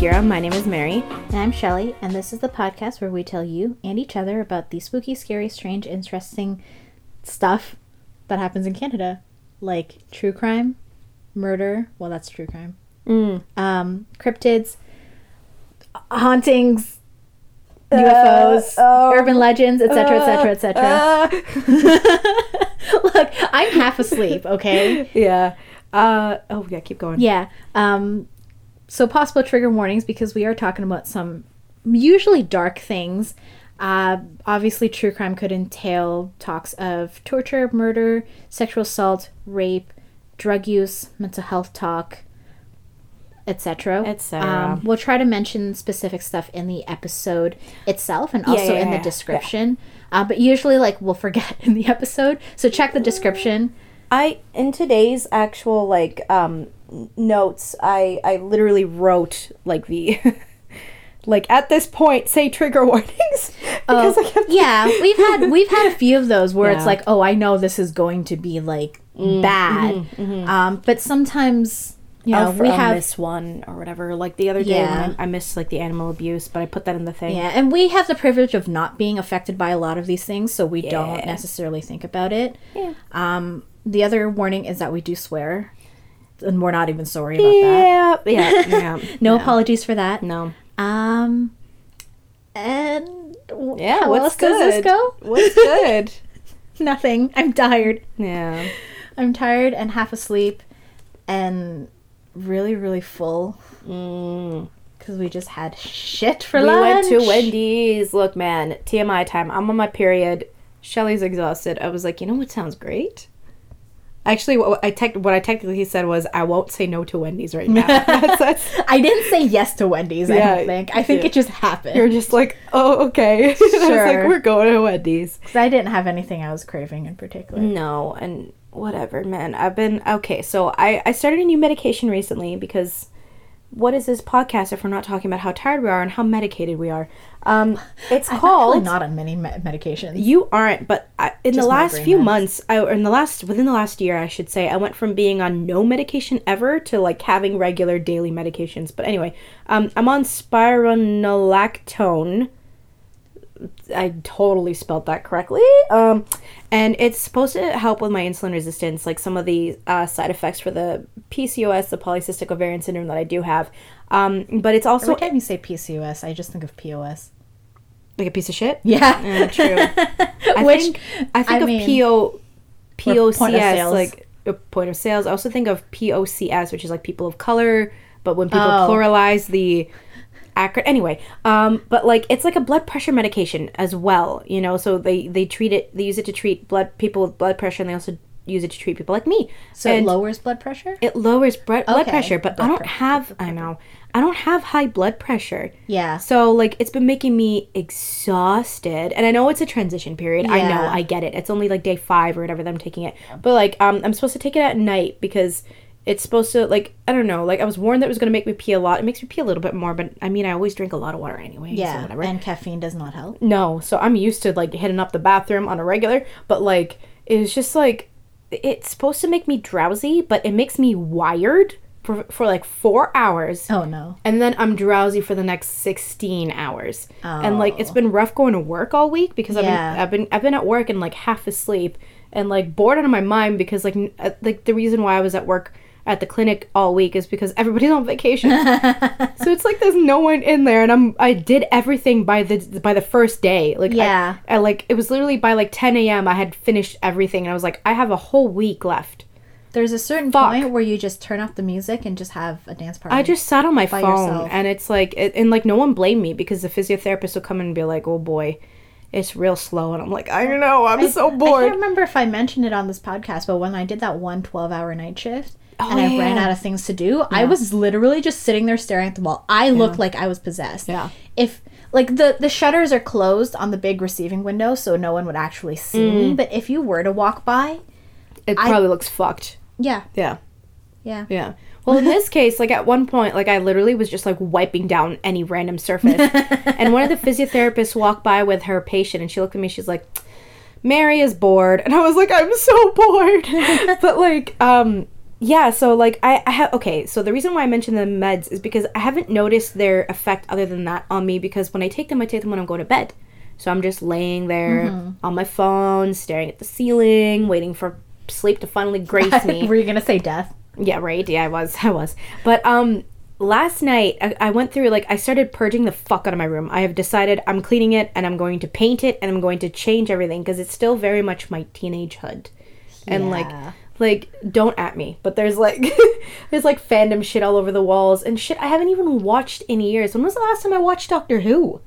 Obscura. My name is Mary. And I'm Shelly, and this is the podcast where we tell you and each other about the spooky, scary, strange, interesting stuff that happens in Canada, like true crime, murder. Well, that's true crime. Mm. Um, cryptids, hauntings, UFOs, oh. urban legends, etc., etc., etc. Uh, Look, I'm half asleep. Okay. yeah. Uh, oh, yeah, keep going. Yeah. Um, so possible trigger warnings because we are talking about some usually dark things. Uh, obviously, true crime could entail talks of torture, murder, sexual assault, rape, drug use, mental health talk, etc. etc. Um, we'll try to mention specific stuff in the episode itself and also yeah, in yeah, the description. Uh, but usually, like, we'll forget in the episode. So check the description. I in today's actual like um notes, I I literally wrote like the like at this point say trigger warnings because I kept Oh, yeah, we've had we've had a few of those where Yeah. it's like, oh, I know this is going to be like Mm, bad, mm-hmm, um, but sometimes you know I'll, we have miss one or whatever. Like the other day, Yeah. when I, I missed like the animal abuse, but I put that in the thing. yeah, and we have the privilege of not being affected by a lot of these things, so we don't necessarily think about it. Yeah. Um, the other warning is that we do swear, and we're not even sorry about that. Yeah, yeah, yeah. No yeah. apologies for that. No. Um, and Yeah, how what's else good? does this go? What's good? Nothing. I'm tired. yeah. I'm tired and half asleep and really, really full Mm. because we just had shit for we lunch. We went to Wendy's. Look, man, TMI time. I'm on my period. Shelly's exhausted. I was like, you know what sounds great? Actually, what I what I technically said was, I won't say no to Wendy's right now. that's, that's, I didn't say yes to Wendy's. I don't think. I think yeah. it just happened. you're just like, oh, okay. I was Sure. like, we're going to Wendy's. Because I didn't have anything I was craving in particular. No, and whatever, man. I've been okay. So I I started a new medication recently because what is this podcast if we're not talking about how tired we are and how medicated we are? Um, it's I'm actually called. not on many me- medications. You aren't, but I, in the last few meds. months, I, or in the last within the last year, I should say, I went from being on no medication ever to like having regular daily medications. But anyway, um, I'm on spironolactone. I totally spelled that correctly. Um, and it's supposed to help with my insulin resistance, like some of the uh, side effects for the PCOS, the polycystic ovarian syndrome that I do have. Um, but it's also Every time you say PCOS, I just think of POS. like a piece of shit. Yeah, Yeah, true. I Which think, I think I of mean- PO POCS like a point of sales. I also think of POCS, which is like people of color, but when people Oh. pluralize the anyway. Um, but like it's like a blood pressure medication as well, you know. So they they treat it. They use it to treat blood people with blood pressure, and they also use it to treat people like me. so And it lowers blood pressure. it lowers blood blood pressure, but I don't pressure, have. I know I don't have high blood pressure. Yeah. So like it's been making me exhausted, and I know it's a transition period. I know, I get it. It's only like day five or whatever that I'm taking it, but like um, I'm supposed to take it at night because it's supposed to like I don't know. Like I was warned that it was gonna make me pee a lot. It makes me pee a little bit more, but I mean I always drink a lot of water anyway. so Yeah, whatever. and caffeine does not help. No, so I'm used to like hitting up the bathroom on a regular, but like it's just like it's supposed to make me drowsy, but it makes me wired for for like four hours Oh no. and then I'm drowsy for the next 16 hours. Oh. And like it's been rough going to work all week because I've been I've been I've been at work and like half asleep and like bored out of my mind because like n- uh, like the reason why I was at work at the clinic all week is because everybody's on vacation. so it's like there's no one in there and I'm I did everything by the by the first day. Like Yeah. I, like it was literally by like 10 a.m. I had finished everything and I was like I have a whole week left. There's a certain Fuck. point where you just turn off the music and just have a dance party. I just sat on my phone yourself. and it's like it, and like no one blamed me because the physiotherapist will come in and be like, "Oh boy, it's real slow." And I'm like, "I know, I'm so bored I can't remember if I mentioned it on this podcast, but when I did that one 12 hour night shift Oh, and I ran out of things to do, I was literally just sitting there staring at the wall. I looked like I was possessed. Yeah. If like the the shutters are closed on the big receiving window so no one would actually see Mm. me, but if you were to walk by, It probably looks fucked. yeah. Yeah. Yeah. Yeah. Well, in this case, like at one point, like I literally was just like wiping down any random surface. and one of the physiotherapists walked by with her patient and she looked at me, she's like, Mary is bored. And I was like, I'm so bored. but like, um, yeah, so like I, I have okay, so the reason why I mentioned the meds is because I haven't noticed their effect other than that on me because when I take them, I take them when I'm going to bed. So I'm just laying there Mm-hmm. on my phone, staring at the ceiling, waiting for sleep to finally grace me. Were you gonna say death? Yeah, right. Yeah, I was. I was. But um last night I, I went through like I started purging the fuck out of my room. I have decided I'm cleaning it and I'm going to paint it and I'm going to change everything because it's still very much my teenage hood. And Yeah. like don't at me, but there's like there's like fandom shit all over the walls and shit I haven't even watched in years. When was the last time I watched Doctor Who?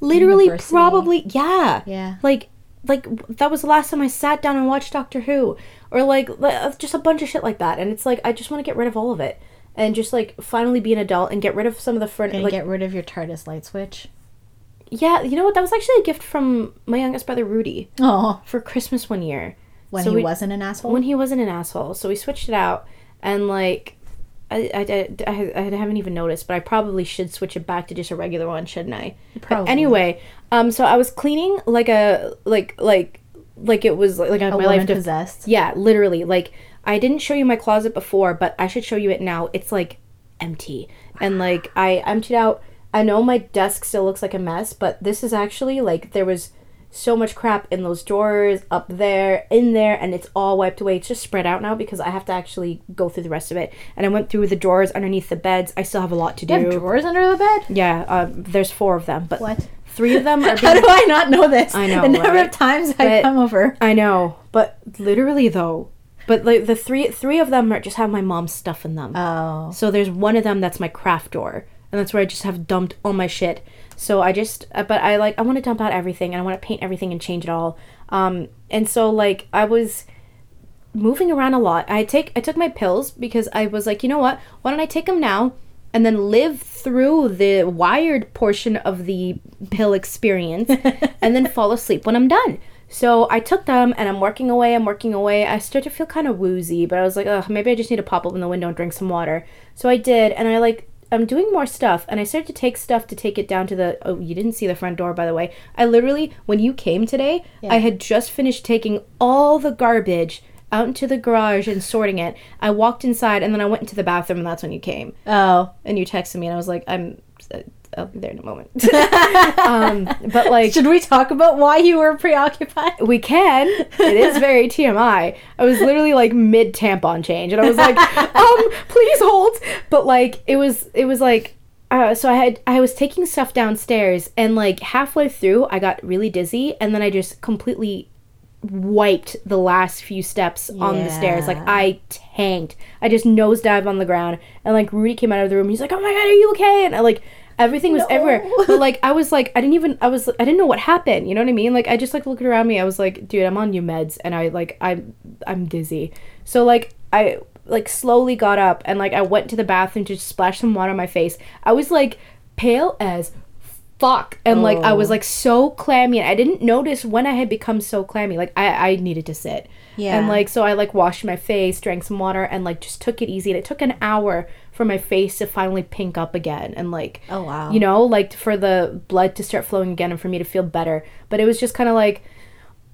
Literally University. probably yeah. Yeah. Like like that was the last time I sat down and watched Doctor Who or like uh, just a bunch of shit like that and it's like I just want to get rid of all of it and just like finally be an adult and get rid of some of the furniture like get rid of your TARDIS light switch. yeah you know what that was actually a gift from my youngest brother Rudy Oh, for Christmas one year when So he we- wasn't an asshole. when he wasn't an asshole so we switched it out and like I, I, I, I haven't even noticed, but I probably should switch it back to just a regular one, shouldn't I? But Probably. anyway, um, so I was cleaning like a like like like it was like, like a my life de- possessed. Yeah, literally. Like I didn't show you my closet before, but I should show you it now. It's like empty. And like I emptied out I know my desk still looks like a mess, but this is actually like there was so much crap in those drawers, up there, in there, and it's all wiped away. It's just spread out now because I have to actually go through the rest of it. And I went through the drawers underneath the beds. I still have a lot to do. You have drawers under the bed? yeah, um, there's four of them, but What? three of them are How do I not know this? I know, The number right? of times But- I come over. I know, but literally though, but like the three three of them are just have my mom's stuff in them. Oh. So there's one of them that's my craft drawer, and that's where I just have dumped all my shit. So I just, uh, but I like I want to dump out everything, and I want to paint everything and change it all. Um, and so like I was moving around a lot. I take I took my pills because I was like, you know what? Why don't I take them now? And then live through the wired portion of the pill experience and then fall asleep when I'm done. So I took them and I'm working away, I'm working away. I started to feel kind of woozy, but I was like, oh, maybe I just need to pop open the window and drink some water. So I did, and I like, I'm doing more stuff, and I started to take stuff to take it down to the. Oh, you didn't see the front door, by the way. I literally, when you came today, Yeah. I had just finished taking all the garbage out into the garage and sorting it. I walked inside, and then I went into the bathroom, and that's when you came. Oh. And you texted me, and I was like, I'm. I'll be there in a moment. um, but like, Should we talk about why you were preoccupied? we can. It is very TMI. I was literally like mid tampon change, and I was like, um, please hold. But like, it was, it was like, uh, so I had, I was taking stuff downstairs, and like halfway through, I got really dizzy, and then I just completely wiped the last few steps on the stairs. Like I tanked. I just nosedive on the ground, and like Rudy came out of the room. He's like, "Oh my god, are you okay?" And I like. Everything was No. everywhere, but like I was like I didn't even I was I didn't know what happened. You know what I mean? Like I just like looked around me. I was like, dude, I'm on new meds, and I like I'm I'm dizzy. So like I like slowly got up and like I went to the bathroom to splash some water on my face. I was like pale as fuck, and like I was Oh. like so clammy. And I didn't notice when I had become so clammy. Like I I needed to sit. Yeah. And like so I like washed my face, drank some water, and like just took it easy. And it took an hour for my face to finally pink up again, and like Oh, wow. you know, like for the blood to start flowing again and for me to feel better. But it was just kind of like,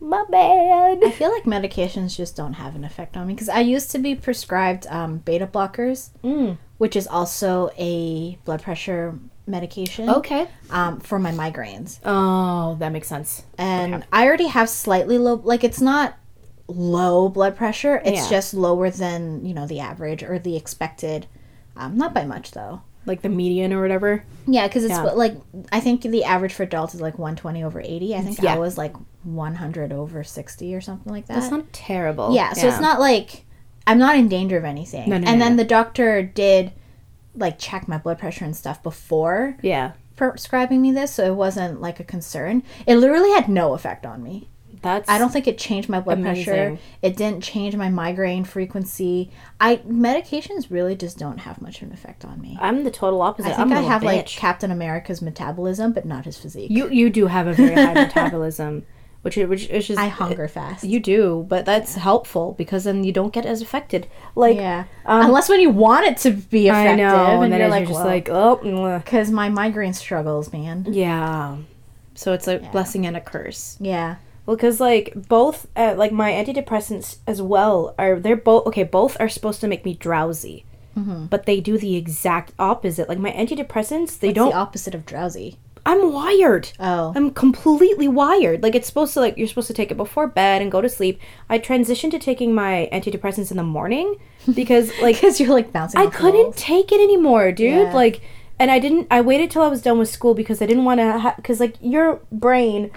my bad. I feel like medications just don't have an effect on me because I used to be prescribed um, beta blockers, Mm. which is also a blood pressure medication Okay. um, for my migraines. Oh, that makes sense. And I already have slightly low, like it's not low blood pressure, it's Yeah. just lower than, you know, the average or the expected. Um, not by much though. Like the median or whatever. Yeah, because it's Yeah. like I think the average for adults is like 120 over 80. I think Yeah. I was like 100 over 60 or something like that. That's not terrible. yeah, so it's not like I'm not in danger of anything. No, no, and no, then the doctor did like check my blood pressure and stuff before Yeah. prescribing me this, so it wasn't like a concern. It literally had no effect on me. That's. I don't think it changed my blood pressure. It didn't change my migraine frequency. I medications really just don't have much of an effect on me. I'm the total opposite. I I'm think a I have like. Captain America's metabolism, but not his physique. You you do have a very high metabolism, which is- which is just I hunger fast. You do, but that's helpful because then you don't get as affected. Like yeah, um, unless when you want it to be effective, know, and, then you're you're like, just like oh. because my migraine struggles, man. Yeah. So it's a Yeah. blessing and a curse. Yeah, Well, because like both, uh, like my antidepressants as well are they're both okay. Both are supposed to make me drowsy, but they do the exact opposite. Like my antidepressants, they It's don't. the opposite of drowsy. I'm wired. Oh. I'm completely wired. Like it's supposed to like you're supposed to take it before bed and go to sleep. I transitioned to taking my antidepressants in the morning because like Because you're like bouncing. I couldn't walls. take it anymore, dude. Yeah. Like, and I didn't. I waited till I was done with school because I didn't want to. Ha- because like your brain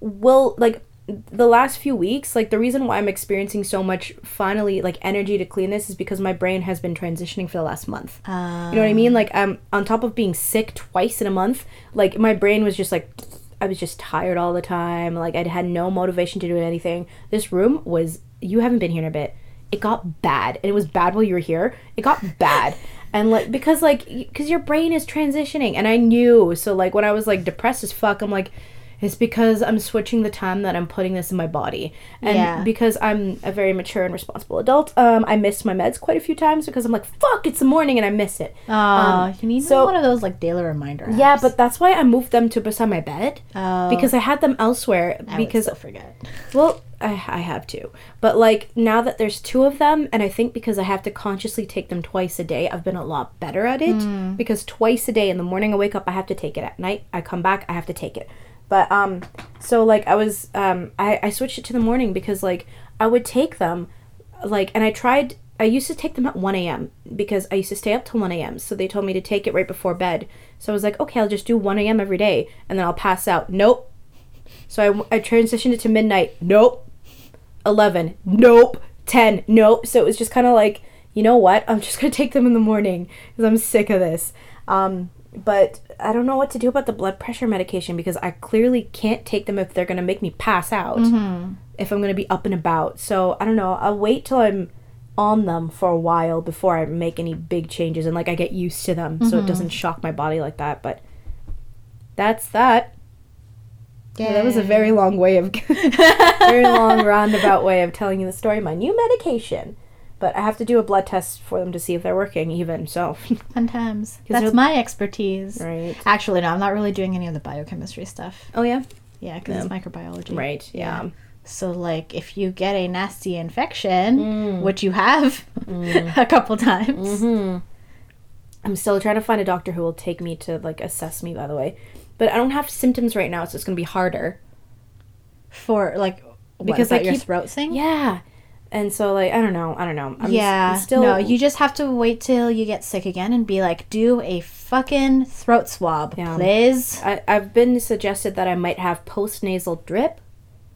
will like the last few weeks. Like the reason why I'm experiencing so much finally like energy to clean this is because my brain has been transitioning for the last month. Uh, you know what I mean? Like I'm on top of being sick twice in a month, like my brain was just like. I was just tired all the time. Like I had no motivation to do anything. This room was. You haven't been here in a bit it got bad and it was bad while you were here it got bad and like because like because your brain is transitioning and i knew so like when i was like depressed as fuck i'm like it's because i'm switching the time that i'm putting this in my body and Yeah. because i'm a very mature and responsible adult um i missed my meds quite a few times because i'm like fuck it's the morning and i miss it Oh, you need so- one of those like daily reminder. yeah but that's why i moved them to beside my bed Oh, because i had them elsewhere I because still forget. well, I, I have to. But like now that there's two of them, and I think because I have to consciously take them twice a day, I've been a lot better at it. Because twice a day in the morning I wake up, I have to take it. At night I come back, I have to take it. But um, so like I was um, I I switched it to the morning because like I would take them, like, and I tried. I used to take them at 1 a.m. because I used to stay up till 1 a.m. So they told me to take it right before bed. So I was like, okay, I'll just do 1 a.m. every day and then I'll pass out. Nope. So I, I transitioned it to midnight. Nope. 11. Nope. 10. Nope. So it was just kind of like, you know what? I'm just going to take them in the morning because I'm sick of this. Um, but I don't know what to do about the blood pressure medication because I clearly can't take them if they're going to make me pass out. Mm-hmm. If I'm going to be up and about. So I don't know. I'll wait till I'm on them for a while before I make any big changes and like I get used to them so it mm-hmm. doesn't shock my body like that. But that's that. Yeah, that was a very long way of very long roundabout way of telling you the story my new medication. But I have to do a blood test for them to see if they're working even, so fun times. 'Cause That's my expertise. Right. Actually, no, I'm not really doing any of the biochemistry stuff. Oh yeah? Yeah, because it's microbiology. Right, yeah. So, like, if you get a nasty infection, Mm. which you have a couple times, Mm-hmm. I'm still trying to find a doctor who will take me to like assess me by the way. But I don't have symptoms right now, so it's gonna be harder. for like, what, Because I your keep- throat thing. Yeah. And so like I don't know, I don't know. I'm yeah. Still no, you just have to wait till you get sick again and be like, do a fucking throat swab, Yeah. please. I, I've been suggested that I might have post nasal drip.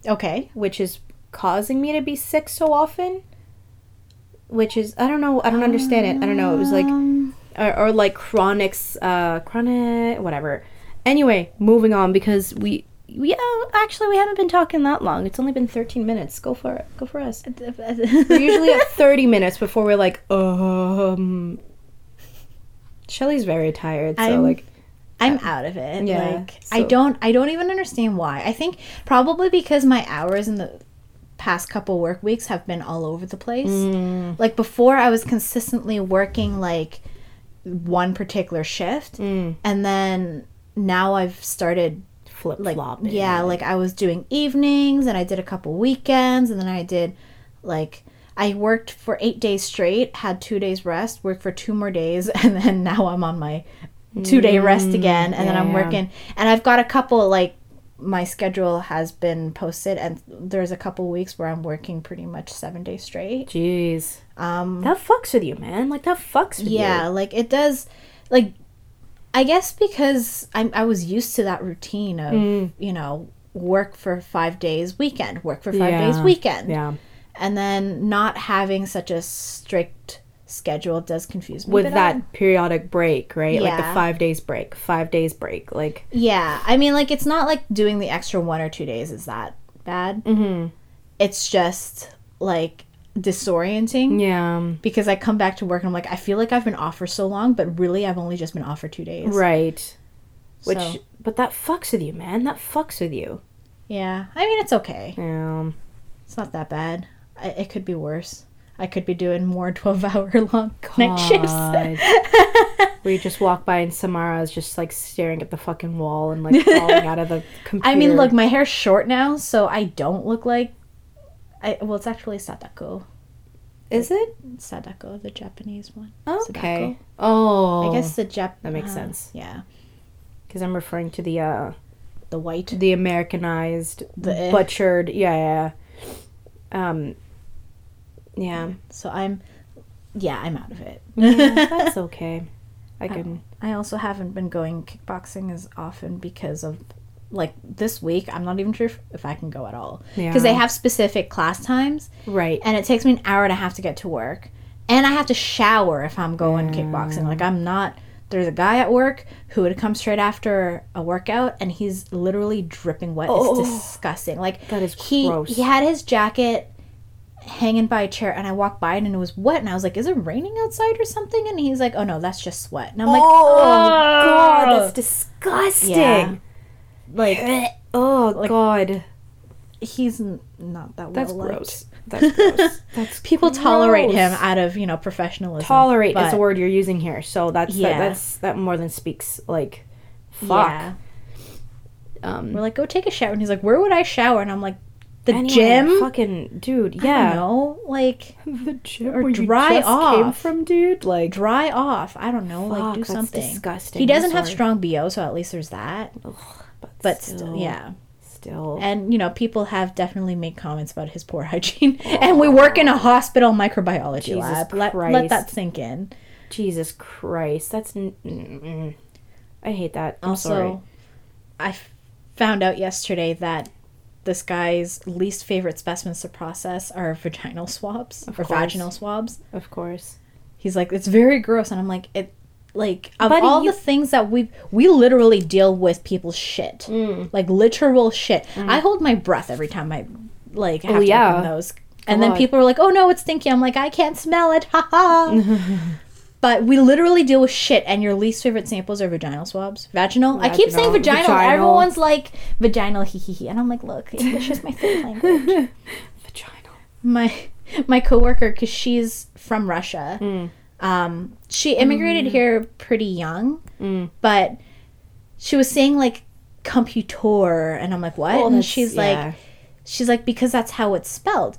Okay. which is causing me to be sick so often. Which is I don't know I don't understand it I don't know it was like Um, or, or like chronics, uh chronic whatever. Anyway, moving on because we we uh, actually we haven't been talking that long. It's only been thirteen minutes. Go for it. Go for us. We're usually at thirty minutes before we're like um. Shelly's very tired, so I'm- like I'm out of it. Yeah, Like I don't I don't even understand why. I think probably because my hours in the past couple work weeks have been all over the place. Mm. Like before I was consistently working like one particular shift Mm. and then now I've started flip like flop. yeah, like I was doing evenings and I did a couple weekends and then I did like I worked for 8 days straight, had 2 days rest, worked for 2 more days and then now I'm on my 2 day rest again and then I'm Mm, yeah. working and I've got a couple like my schedule has been posted and there's a couple weeks where I'm working pretty much 7 days straight. Jeez, Um that fucks with you, man. Like that fucks with you. yeah, like it does like I guess because I'm I was used to that routine of, Mm. you know, work for 5 days weekend, work for 5 days weekend. Yeah. And then not having such a strict schedule does confuse me. with that I- periodic break, right? Like the five days break, five days break. Like, yeah, I mean like it's not like doing the extra 1 or 2 days is that bad. mm-hmm. It's just like disorienting yeah, because I come back to work and I'm like I feel like I've been off for so long, but really I've only just been off for 2 days. right. Which, So- but that fucks with you, man. That fucks with you. Yeah. I mean it's okay. Yeah. It's not that bad. I, it could be worse. I could be doing more 12 hour long night shifts. God. Where you just walk by and Samara is just like staring at the fucking wall and like falling out of the computer. I mean, look, my hair's short now, so I don't look like. I, well, it's actually Sadako. is it? Sadako, the Japanese one. Okay. Sadako. Oh, I guess the Jap. that makes uh, sense. Yeah. because I'm referring to the uh The white. the Americanized, The eh. butchered. Yeah, yeah. yeah. Um. Yeah, So I'm. Yeah, I'm out of it. yeah that's okay. I can. I also haven't been going kickboxing as often because of like this week. I'm not even sure if, if I can go at all because they have specific class times, Right. and it takes me an hour and a half to get to work, and I have to shower if I'm going kickboxing. Like I'm not. There's a guy at work who would come straight after a workout, and he's literally dripping wet. Oh. It's disgusting. Like That is he gross. he had his jacket hanging by a chair and I walked by it and it was wet and I was like, Is it raining outside or something? And he's like, Oh no, that's just sweat. And I'm like, oh "Ugh." god, that's disgusting. Yeah. Like Oh god, he's n- not that well that's liked. gross. That's gross. That's People tolerate him out of, you know, professionalism. Tolerate is the word you're using here, so that's Yeah. that, that's that more than speaks like. Fuck. Yeah. Um. We're like, go take a shower. And he's like, Where would I shower? And I'm like, The anywhere, gym? Fucking dude. Yeah. know. Like The gym Or dry just came off. from, dude. Like. dry off. I don't know. like do something. disgusting. He doesn't have strong BO, so at least there's that. But still, yeah. Still. And you know, people have definitely made comments about his poor hygiene. Oh. And we work in a hospital microbiology Jesus lab. Let, let that sink in. Jesus Christ, that's. n-. I hate that. I'm also, sorry. I f- found out yesterday that this guy's least favorite specimens to process are vaginal swabs or course. vaginal swabs. Of course. He's like, it's very gross, and I'm like, it. Like of Buddy, all you- the things that we we literally deal with people's shit, Mm. like literal shit. I hold my breath every time I like have to yeah. open those, and then people are like, "Oh no, it's stinky." I'm like, "I can't smell it." Ha ha. But we literally deal with shit, and your least favorite samples are vaginal swabs. Vaginal. I keep saying Vaginal. vaginal. Vaginal. Everyone's like vaginal, hee hee hee, and I'm like, look, English is my third language. Vaginal. my my coworker, because she's from Russia, Mm. Um, she immigrated here pretty young, Mm. but she was saying like computer, and I'm like, what? Well, and she's yeah. like, she's like, because that's how it's spelled,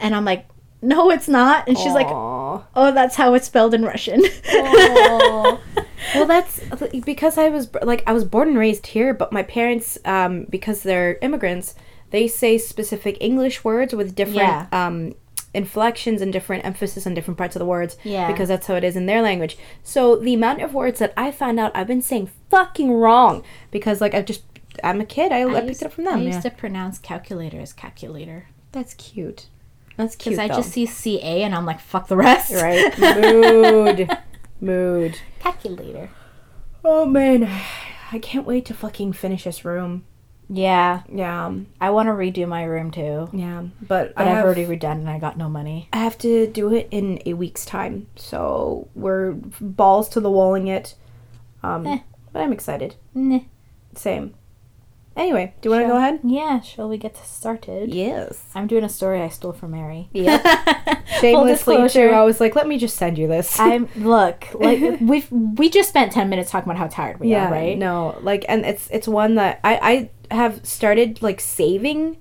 and I'm like, no, it's not, and she's like, oh, that's how it's spelled in Russian. Well, that's because I was like I was born and raised here, but my parents, um, because they're immigrants, they say specific English words with different Yeah. um, inflections and different emphasis on different parts of the words. Yeah. because that's how it is in their language. So the amount of words that I found out I've been saying fucking wrong because like I just I'm a kid. I, I, picked it up from them. I used yeah. to pronounce calculator as calculator That's cute. That's cute. because I just see CA and I'm like, fuck the rest. right mood mood. Calculator. Oh man, I can't wait to fucking finish this room. Yeah, Yeah, I want to redo my room too. yeah, but, But I I've already redone and I got no money. I have to do it in a week's time, so we're balls to the walling it. Um, Eh. but I'm excited. Nah. Same. Anyway, do you want to go ahead? Yeah, shall we get started? Yes. I'm doing a story I stole from Mary. Yeah. Shamelessly too. I was like, let me just send you this. I'm look like we've we just spent ten minutes talking about how tired we yeah, are, right? No, like, and it's it's one that I I have started like saving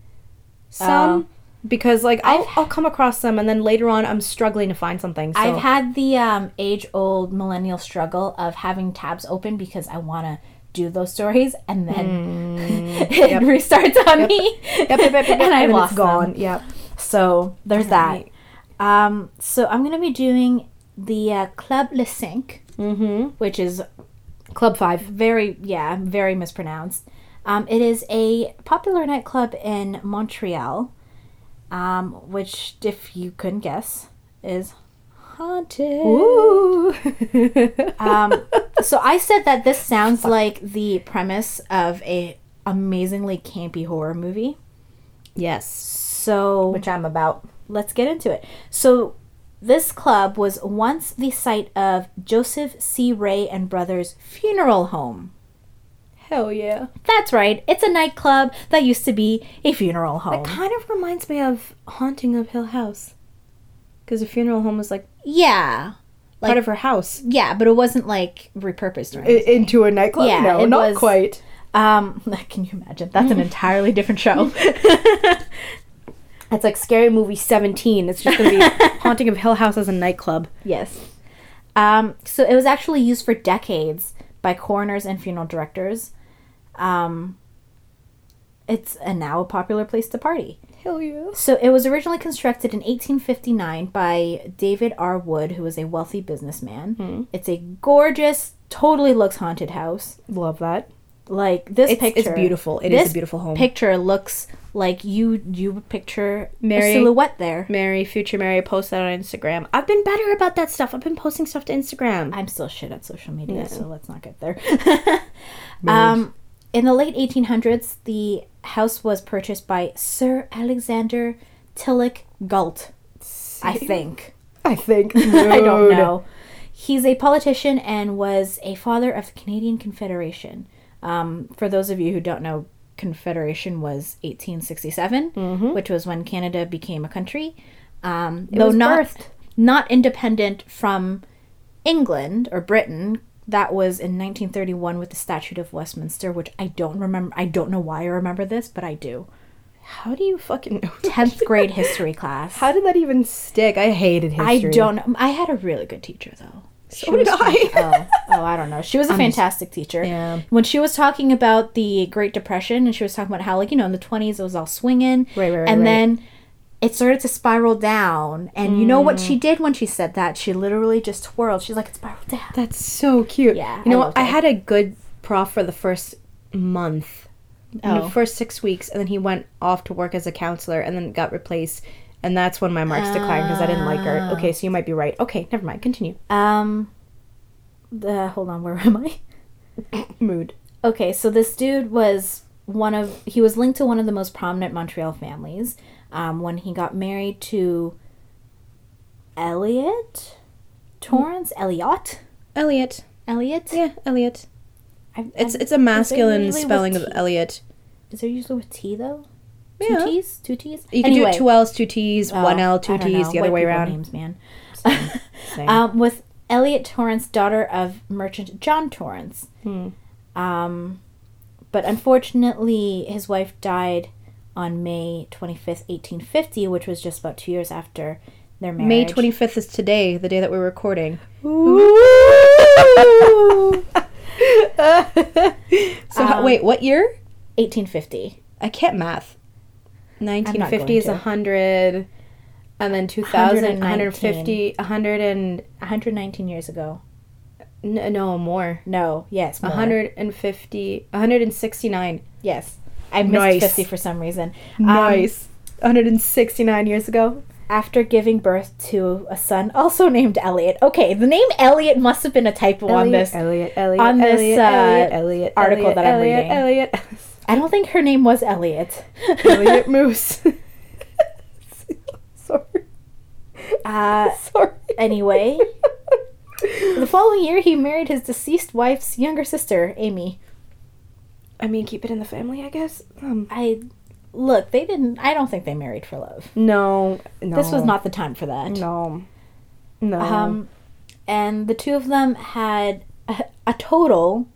some. because like I'll, I've- I'll come across them and then later on I'm struggling to find something. So. I've had the um, age old millennial struggle of having tabs open because I want to do those stories and then it restarts on me Yep, yep, yep, yep, yep, and I've lost it's gone. them. Yep. So there's Alright. that. Um, so I'm gonna be doing the uh, Club Le Cinq, Mm-hmm. which is Club Five. very yeah very mispronounced. Um, it is a popular nightclub in Montreal, um, which, if you couldn't guess, is haunted. Um, so I said that this sounds like the premise of a amazingly campy horror movie. yes. So Which I'm about. let's get into it. So this club was once the site of Joseph C. Wray and Brothers Funeral Home. Hell yeah. That's right. It's a nightclub that used to be a funeral home. It kind of reminds me of Haunting of Hill House. Because a funeral home was like, Yeah. part Like- of her house. Yeah, but it wasn't like repurposed or I- anything. into a nightclub? Yeah, no, not was- quite. Um, can you imagine? That's an entirely different show. It's like Scary Movie 17. It's just going to be Haunting of Hill House as a nightclub. yes. Um, so it was actually used for decades by coroners and funeral directors. Um, it's a now a popular place to party. Hell yeah. So it was originally constructed in 1859 by David R. Wood, who was a wealthy businessman. It's a gorgeous, totally looks haunted house. Love that. Like this It's- it's picture, beautiful. It is a beautiful home. Picture looks like you you picture Mary- a silhouette there. Mary, future Mary, post that on Instagram. I've been better about that stuff. I've been posting stuff to Instagram. I'm still shit at social media, Yeah. so let's not get there. um, in the late 1800s, the house was purchased by Sir Alexander Tilloch Galt, I think. I think. I don't know. He's a politician and was a father of the Canadian Confederation. Um, for those of you who don't know, Confederation was 1867, which was when Canada became a country. Um, though not birthed. not independent from England or Britain. That was in 1931 with the Statute of Westminster, which I don't remember. I don't know why I remember this, but I do. How do you fucking know? 10th grade history class. How did that even stick? I hated history. I don't know. I had a really good teacher though. So did I. oh, oh, I don't know. She was a fantastic teacher. Yeah. When she was talking about the Great Depression and she was talking about how, like, you know, in the 20s it was all swinging. Right, right, right, And right. then it started to spiral down. And you know what Mm. she did when she said that? She literally just twirled. She's like, it spiraled down. That's so cute. Yeah, You know I what? I had a good prof for the first month. Oh. The first six weeks, and then he went off to work as a counselor, and then got replaced. And that's when my marks declined because I didn't like her. Okay, so you might be right. Okay, never mind. Continue. Um, the, hold on, where am I? Mood. Okay, so this dude was one of he was linked to one of the most prominent Montreal families. Um, when he got married to Elliot Torrance, Elliot, Elliot. Elliot. Yeah, Elliot. I, It's I- it's a masculine spelling of Elliot. Is there usually with T though? Yeah. Two T's, two T's. You can do two L's, two T's, Oh, one L, two T's, know. the other White way around. Names, man. Same. Um, with Elliot Torrance, daughter of merchant John Torrance. Hmm. Um, but unfortunately, his wife died on May 25th, 1850, which was just about two years after their marriage. May 25th is today, the day that we're recording. so, how- Um, wait, what year? 1850. I can't math. Not 1950 is going to. 100, and then 2000, 150, 100 and, 119 years ago. n- no, more. No, yes, more. 150, 169. Yes. I missed Nice. 50 for some reason. Um, Nice. 169 years ago. after giving birth to a son also named Elliot. Okay, the name Elliot must have been a typo on this. Elliot, Elliot, on this, Elliot, uh, Elliot, Elliot, article Elliot, that I'm Elliot, reading. Elliot, I don't think her name was Elliot. Elliot Moose. Sorry. Uh, Sorry. anyway, the following year he married his deceased wife's younger sister, Amy. I mean, keep it in the family, I guess. Um, I look, they didn't. I don't think they married for love. no, no. This was not the time for that. No. No. Um, and the two of them had a, a total,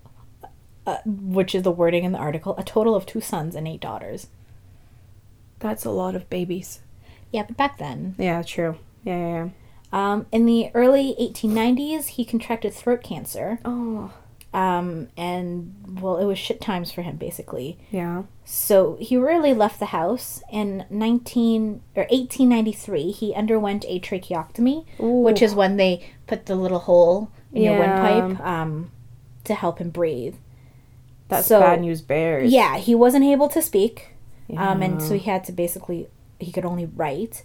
uh, which is the wording in the article, a total of two sons and eight daughters. That's a lot of babies. Yeah, but back then, Yeah, true. Yeah, yeah, yeah. um, in the early 1890s, he contracted throat cancer. Oh. Um, and well, it was shit times for him basically. Yeah. So he rarely left the house. In 19 or 1893, he underwent a tracheotomy, which is when they put the little hole in your windpipe um, to help him breathe. That's So- bad news bears. Yeah, he wasn't able to speak, um, and so he had to basically he could only write.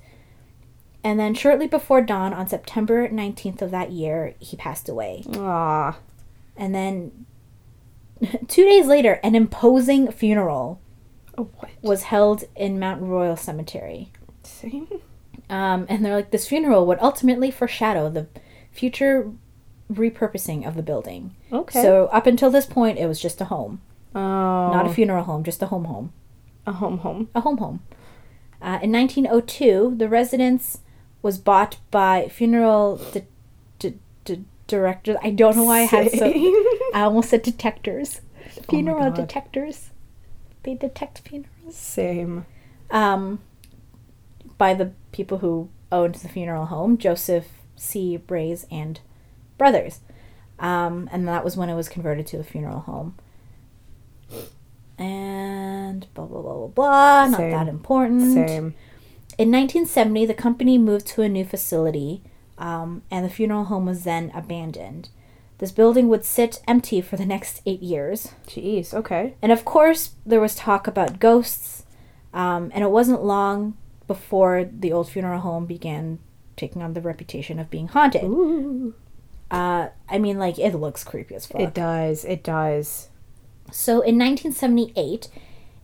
And then shortly before dawn on September 19th of that year, he passed away. Aw. And then two days later, an imposing funeral Oh, what? was held in Mount Royal Cemetery. Same? Um, and they're like, this funeral would ultimately foreshadow the future repurposing of the building. Okay. So up until this point, it was just a home, oh. not a funeral home, just a home home, a home home. a home home. Uh, in 1902, the residence was bought by funeral di- di- di- directors. I don't know why I had so. I almost said detectors. Funeral Oh detectors. They detect funerals. Same. Um, by the people who owned the funeral home, Joseph C. Braze and brothers. Um, and that was when it was converted to a funeral home. And blah blah blah blah blah. Not Same. that important. Same. In 1970, the company moved to a new facility, um, and the funeral home was then abandoned. This building would sit empty for the next eight years. Jeez. Okay. And of course, there was talk about ghosts, um, and it wasn't long before the old funeral home began taking on the reputation of being haunted. Ooh. Uh, I mean, like, it looks creepy as fuck. It does. It does. So in 1978,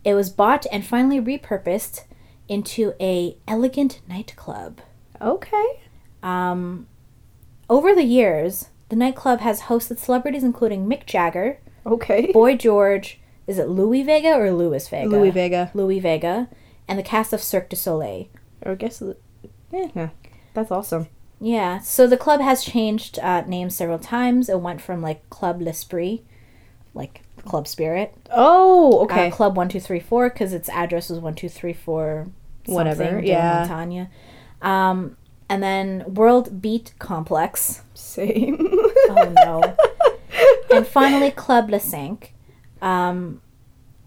it was bought and finally repurposed into a elegant nightclub. Okay. Um, over the years, the nightclub has hosted celebrities including Mick Jagger, Okay. Boy George, is it Louis Vega or Louis Vega? Louis Vega. Louis Vega, and the cast of Cirque du Soleil. Or I guess. Yeah. yeah. That's awesome. Yeah, so the club has changed uh, names several times. It went from like Club L'Esprit, like Club Spirit, Oh. uh, Okay. Club One Two Three Four because its address was One Two Three Four, Whatever, yeah. Montagna, um, and then World Beat Complex. Same. Oh no, and finally Club Le Cinq, um,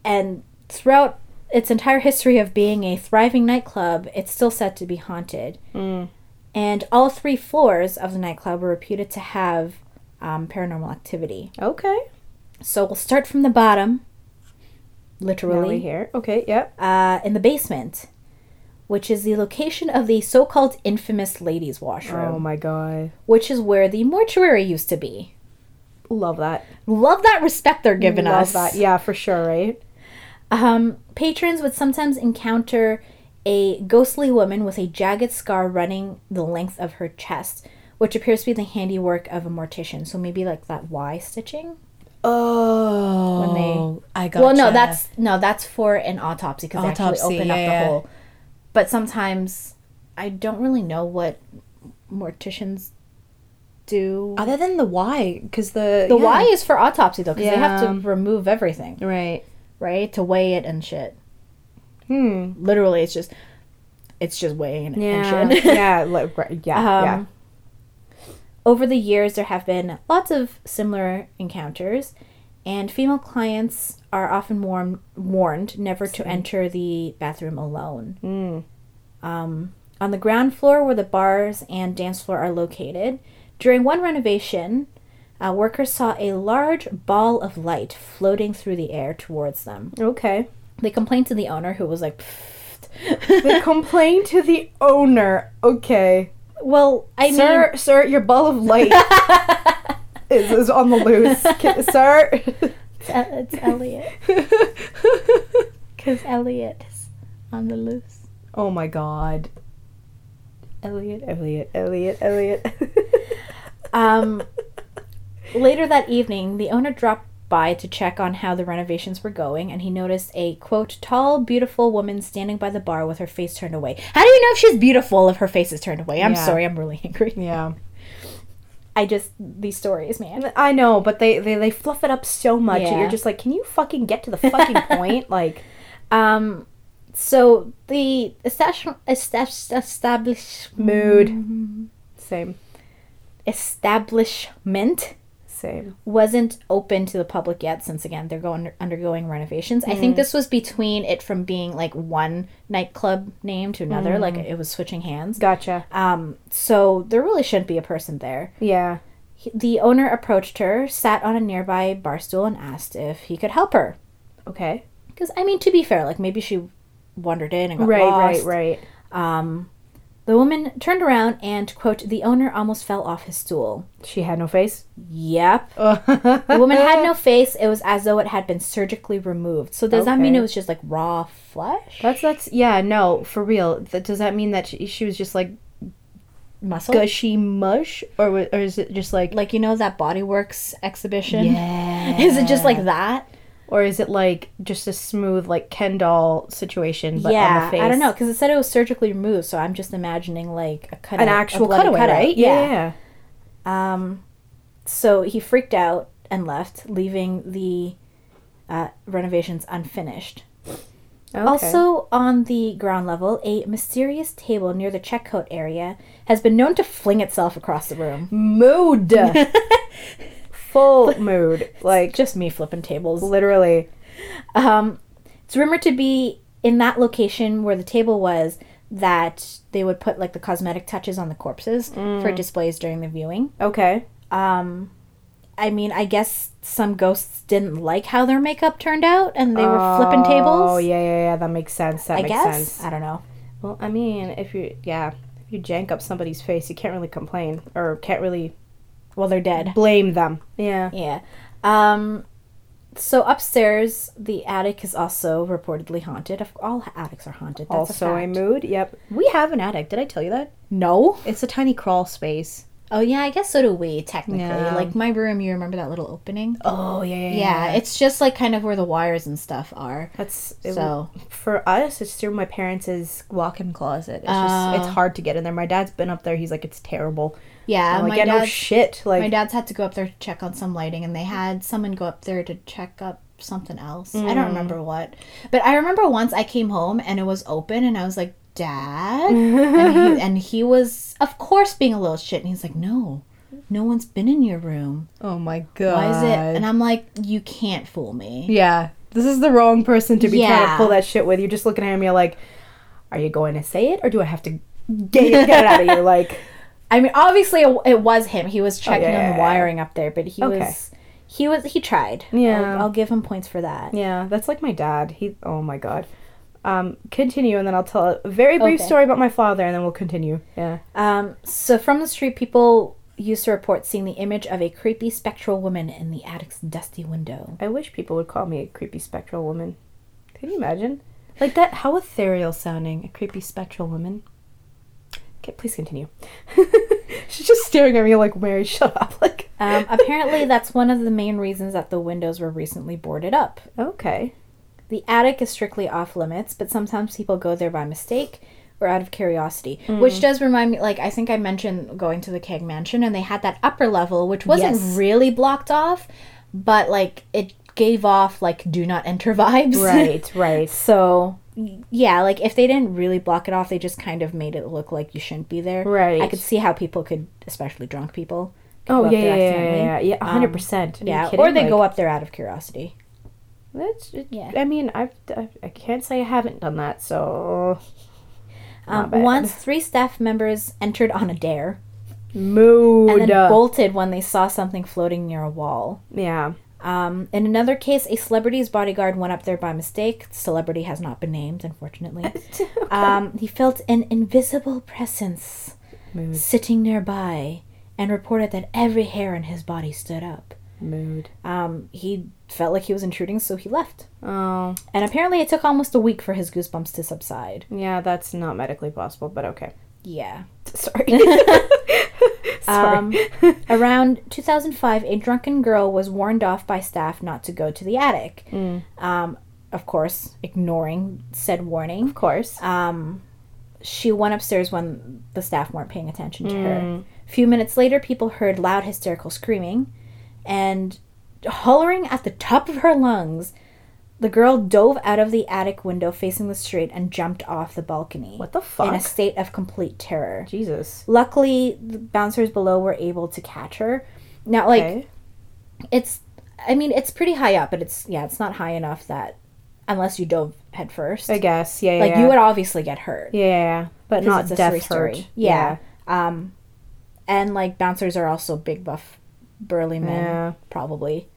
and throughout its entire history of being a thriving nightclub, it's still said to be haunted. Mm. And all three floors of the nightclub were reputed to have um, paranormal activity. Okay. So we'll start from the bottom, literally, here. Okay. Yep. uh, in the basement, which is the location of the so called infamous ladies' washroom. Oh my god. which is where the mortuary used to be. Love that. Love that respect they're giving Love us. that. Yeah, for sure. Right. Um, patrons would sometimes encounter a ghostly woman with a jagged scar running the length of her chest, which appears to be the handiwork of a mortician. So maybe like that Y stitching. Oh, When they- oh, I got. Well, no, that's no, that's for an autopsy because they actually open yeah, up the yeah. hole. But sometimes I don't really know what morticians do. Other than the Y, because the the yeah. Y is for autopsy though, because they have to remove everything, Right. right? To weigh it and shit. Hmm. Literally, it's just it's just weighing Yeah. and shit. yeah. Like, yeah. Um, yeah. Over the years, there have been lots of similar encounters, and female clients are often warm, warned never to enter the bathroom alone. Mm. Um, on the ground floor, where the bars and dance floor are located, during one renovation, uh, workers saw a large ball of light floating through the air towards them. Okay. They complained to the owner, who was like, "Pfft." They complain to the owner. Okay. "Well, I mean." sir, sir, your ball of light is, is on the loose. Can- sir. It's, it's Elliot. Because Elliot is on the loose. oh my god. Elliot, Elliot, Elliot, Elliot. Um, later that evening, the owner dropped by to check on how the renovations were going, and he noticed a quote tall, beautiful woman standing by the bar with her face turned away. How do you know if she's beautiful if her face is turned away? I'm Yeah. sorry, I'm really angry. yeah. I just these stories, man. I know, but they, they, they fluff it up so much Yeah. you're just like, can you fucking get to the fucking point? Like, Um, so the establish- establish- establish mood. Same. establishment Same. wasn't open to the public yet since again they're going undergoing renovations. I think this was between it from being like one nightclub name to another, like it was switching hands. Gotcha. Um, so there really shouldn't be a person there. Yeah. He- The owner approached her, sat on a nearby bar stool, and asked if he could help her. Okay. Because I mean, to be fair, like maybe she wandered in and got Right, lost. right, right. Um, the woman turned around and quote: "The owner almost fell off his stool." She had no face. Yep. The woman had no face. It was as though it had been surgically removed. So does that mean it was just like raw flesh? That's that's yeah no for real. That, does that mean that she, she was just like muscle. gushy mush or or is it just like Like you know that Body Worlds exhibition? yeah? Is it just like that? Or is it like just a smooth like Ken doll situation but on yeah, the face? I don't know because it said it was surgically removed, so I'm just imagining like a cut, An actual cutaway, cutout. right? Yeah. Um, so he freaked out and left, leaving the uh, renovations unfinished. Okay. Also, on the ground level, a mysterious table near the checkcoat area has been known to fling itself across the room. mood. Full mood. Like Just me flipping tables. literally. Um, it's rumored to be in that location where the table was that they would put like the cosmetic touches on the corpses for displays during the viewing. Okay. Um, I mean, I guess some ghosts didn't like how their makeup turned out, and they were flipping tables. Oh yeah, yeah, yeah. That makes sense. That I makes guess sense. I don't know. Well, I mean, if you yeah, if you jank up somebody's face, you can't really complain or can't really Well, they're dead. blame them. Yeah. Yeah. Um, so upstairs, the attic is also reportedly haunted. All attics are haunted. That's also a, a, mood. Yep. We have an attic. Did I tell you that? No. It's a tiny crawl space. Oh yeah, I guess so do we. Technically, Yeah. like my room. You remember that little opening? Oh yeah, yeah. Yeah, it's just like kind of where the wires and stuff are. That's it, So for us. It's through my parents' walk-in closet. It's just Oh. it's hard to get in there. My dad's been up there. He's like, it's terrible. Yeah, I'm like, my yeah, no shit. Like, my dad's had to go up there to check on some lighting, and they had someone go up there to check up something else. I Mm. don't remember what, but I remember once I came home and it was open, and I was like, "Dad," and, he, and he was, of course, being a little shit, and he's like, "No." No one's been in your room. oh my god. Why is it? And I'm like, you can't fool me. Yeah, this is the wrong person to be trying to pull that shit with. You're just looking at me like, are you going to say it or do I have to get get it out of you? Like, I mean, obviously it, it was him. He was checking on Oh, yeah. the wiring up there, but he Okay. was he was he tried. Yeah. I'll, I'll give him points for that. yeah, that's like my dad. He, oh my god. Um, continue and then I'll tell a very brief Okay. story about my father and then we'll continue. Yeah. Um, so from the street, people used to report seeing the image of a creepy spectral woman in the attic's dusty window. I wish people would call me a creepy spectral woman. Can you imagine? Like that, how ethereal sounding, a creepy spectral woman. Okay, please continue. She's just staring at me like, Mary, shut up. Like, Um, apparently, that's one of the main reasons that the windows were recently boarded up. okay. The attic is strictly off limits, but sometimes people go there by mistake or out of curiosity. Which does remind me, like, I think I mentioned going to the Keg Mansion, and they had that upper level, which wasn't Yes. really blocked off, but, like, it gave off, like, do not enter vibes. Right, right. so, yeah, like, if they didn't really block it off, they just kind of made it look like you shouldn't be there. Right. I could see how people could, especially drunk people, Oh up yeah, there yeah, yeah, yeah, yeah, Um, hundred percent. Yeah, or they go up there out of curiosity. That's Yeah. I mean, I've I, I can't say I haven't done that. So Um, once three staff members entered on a dare mood. and then bolted when they saw something floating near a wall. yeah. Um, in another case, a celebrity's bodyguard went up there by mistake. The celebrity has not been named, unfortunately. um, he felt an invisible presence Mood. sitting nearby and reported that every hair in his body stood up. Mood. Um, he felt like he was intruding, so he left. Oh, And apparently, it took almost a week for his goosebumps to subside. yeah. That's not medically possible, but okay. Yeah. Sorry. Um, around 2005, a drunken girl was warned off by staff not to go to the attic. Um, of course, ignoring said warning. of course. Um, she went upstairs when the staff weren't paying attention to her. A few minutes later, people heard loud hysterical screaming and hollering at the top of her lungs. The girl dove out of the attic window facing the street and jumped off the balcony. What the fuck? In a state of complete terror. Jesus. Luckily, the bouncers below were able to catch her. Now, like, Okay. it's, I mean, it's pretty high up, but it's, yeah, it's not high enough that, unless you dove head first, I guess. Yeah. yeah like, yeah. you would obviously get hurt. Yeah, yeah, yeah. but not death hurt. Yeah. Um, and, like, bouncers are also big, buff, burly men, Yeah. probably.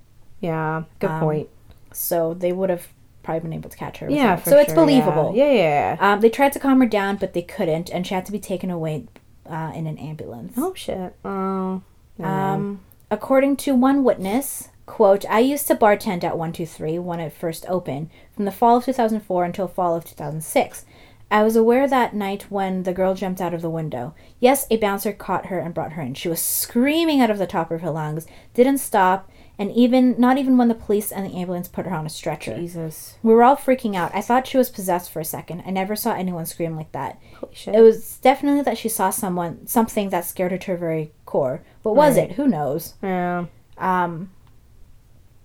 Yeah. Good Um, point. So they would have probably been able to catch her. Yeah. so it's believable. Yeah. Yeah. yeah. Um, they tried to calm her down, but they couldn't, and she had to be taken away uh, in an ambulance. Oh shit. Oh. Um, according to one witness, quote, I used to bartend at 123 when it first opened, from the fall of 2004 until fall of 2006. I was aware that night when the girl jumped out of the window. Yes, a bouncer caught her and brought her in. She was screaming out of the top of her lungs, didn't stop, and even not even when the police and the ambulance put her on a stretcher. Jesus. We were all freaking out. I thought she was possessed for a second. I never saw anyone scream like that. Holy shit. It was definitely that she saw someone, something that scared her to her very core. What was Right. it? Who knows? yeah. Um,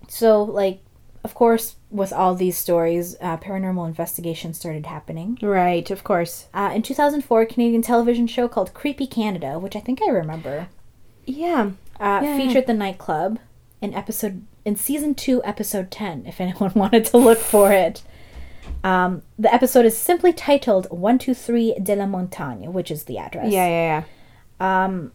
so, like, of course, with all these stories, uh, paranormal investigations started happening. Right, of course. Uh, in 2004, a Canadian television show called Creepy Canada, which I think I remember, Yeah. uh, Yeah. featured the nightclub in episode in season two, episode 10. If anyone wanted to look for it, um, the episode is simply titled "123 de la Montagne," which is the address. Yeah, yeah, yeah. Um,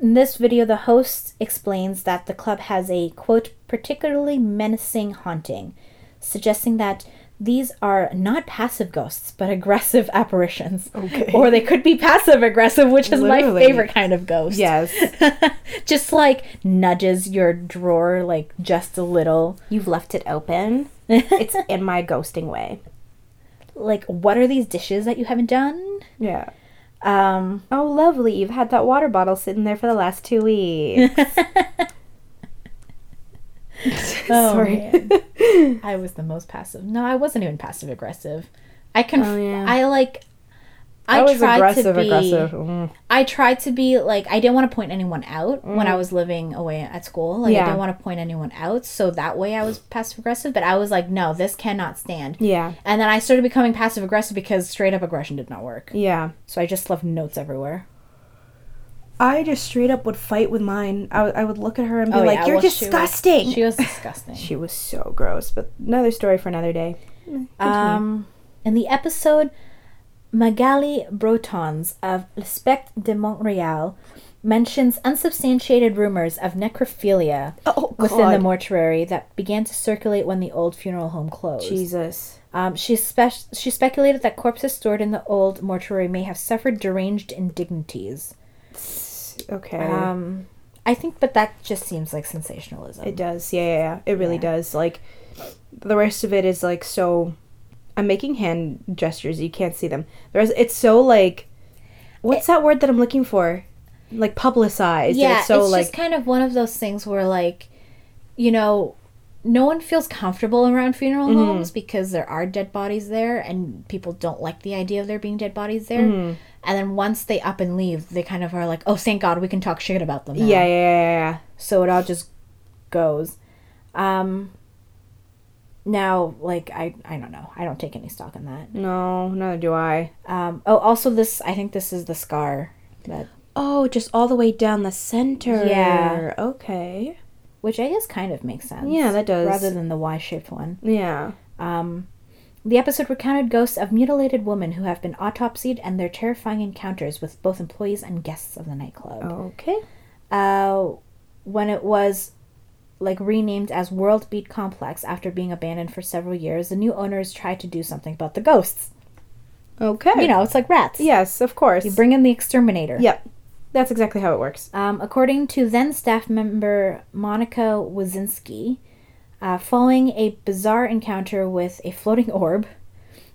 in this video, the host explains that the club has a quote particularly menacing haunting, suggesting that these are not passive ghosts but aggressive apparitions. Okay. Or they could be passive aggressive, which is my favorite kind of ghost. Yes. just like nudges your drawer like just a little. You've left it open. It's in my ghosting way. Like, what are these dishes that you haven't done? Yeah. Um, Oh, lovely. You've had that water bottle sitting there for the last two weeks. Oh, Sorry. I was the most passive. No, I wasn't even passive aggressive. I conf- Oh, yeah. I like. I, I was tried aggressive, to be. aggressive. Mm. I tried to be like I didn't want to point anyone out when I was living away at school. Like I didn't want to point anyone out, so that way I was passive aggressive. But I was like, no, this cannot stand. Yeah. And then I started becoming passive aggressive because straight up aggression did not work. Yeah. So I just left notes everywhere. I just straight up would fight with mine. I, would- look at her and be Oh, like, yeah, "You're well, she was- disgusting." She was disgusting. She was so gross. But another story for another day. Um, in the episode, Magali Brotons of Le Spectre de Montreal mentions unsubstantiated rumors of necrophilia Oh, within the mortuary that began to circulate when the old funeral home closed. Jesus. Um, she, spe- she speculated that corpses stored in the old mortuary may have suffered deranged indignities. Okay. Um, I think, but that just seems like sensationalism. it does. Yeah, yeah, yeah. It really Yeah. does. Like the rest of it is like so. I'm making hand gestures. You can't see them. There's. It's so like. What's that word that I'm looking for? Like publicized. yeah, It's so it's like. just kind of one of those things where, like, you know, no one feels comfortable around funeral Mm-hmm. homes because there are dead bodies there, and people don't like the idea of there being dead bodies there. Mm-hmm. And then once they up and leave, they kind of are like, "Oh, thank God, we can talk shit about them." Now. yeah, yeah, yeah, yeah. So it all just goes. Um. Now, like, I I don't know. I don't take any stock in that. No, neither do I. Um. Oh, also this. I think this is the scar that, Oh, just all the way down the center. Yeah. Okay. which I guess kind of makes sense. Yeah, that does. Rather than the Y-shaped one. Yeah. Um, the episode recounted ghosts of mutilated women who have been autopsied and their terrifying encounters with both employees and guests of the nightclub. Okay. Uh, when it was like renamed as World Beat Complex after being abandoned for several years, the new owners tried to do something about the ghosts. Okay. You know, it's like rats. Yes, of course. You bring in the exterminator. Yep. That's exactly how it works. Um, according to then staff member Monica Wazinski, uh, following a bizarre encounter with a floating orb,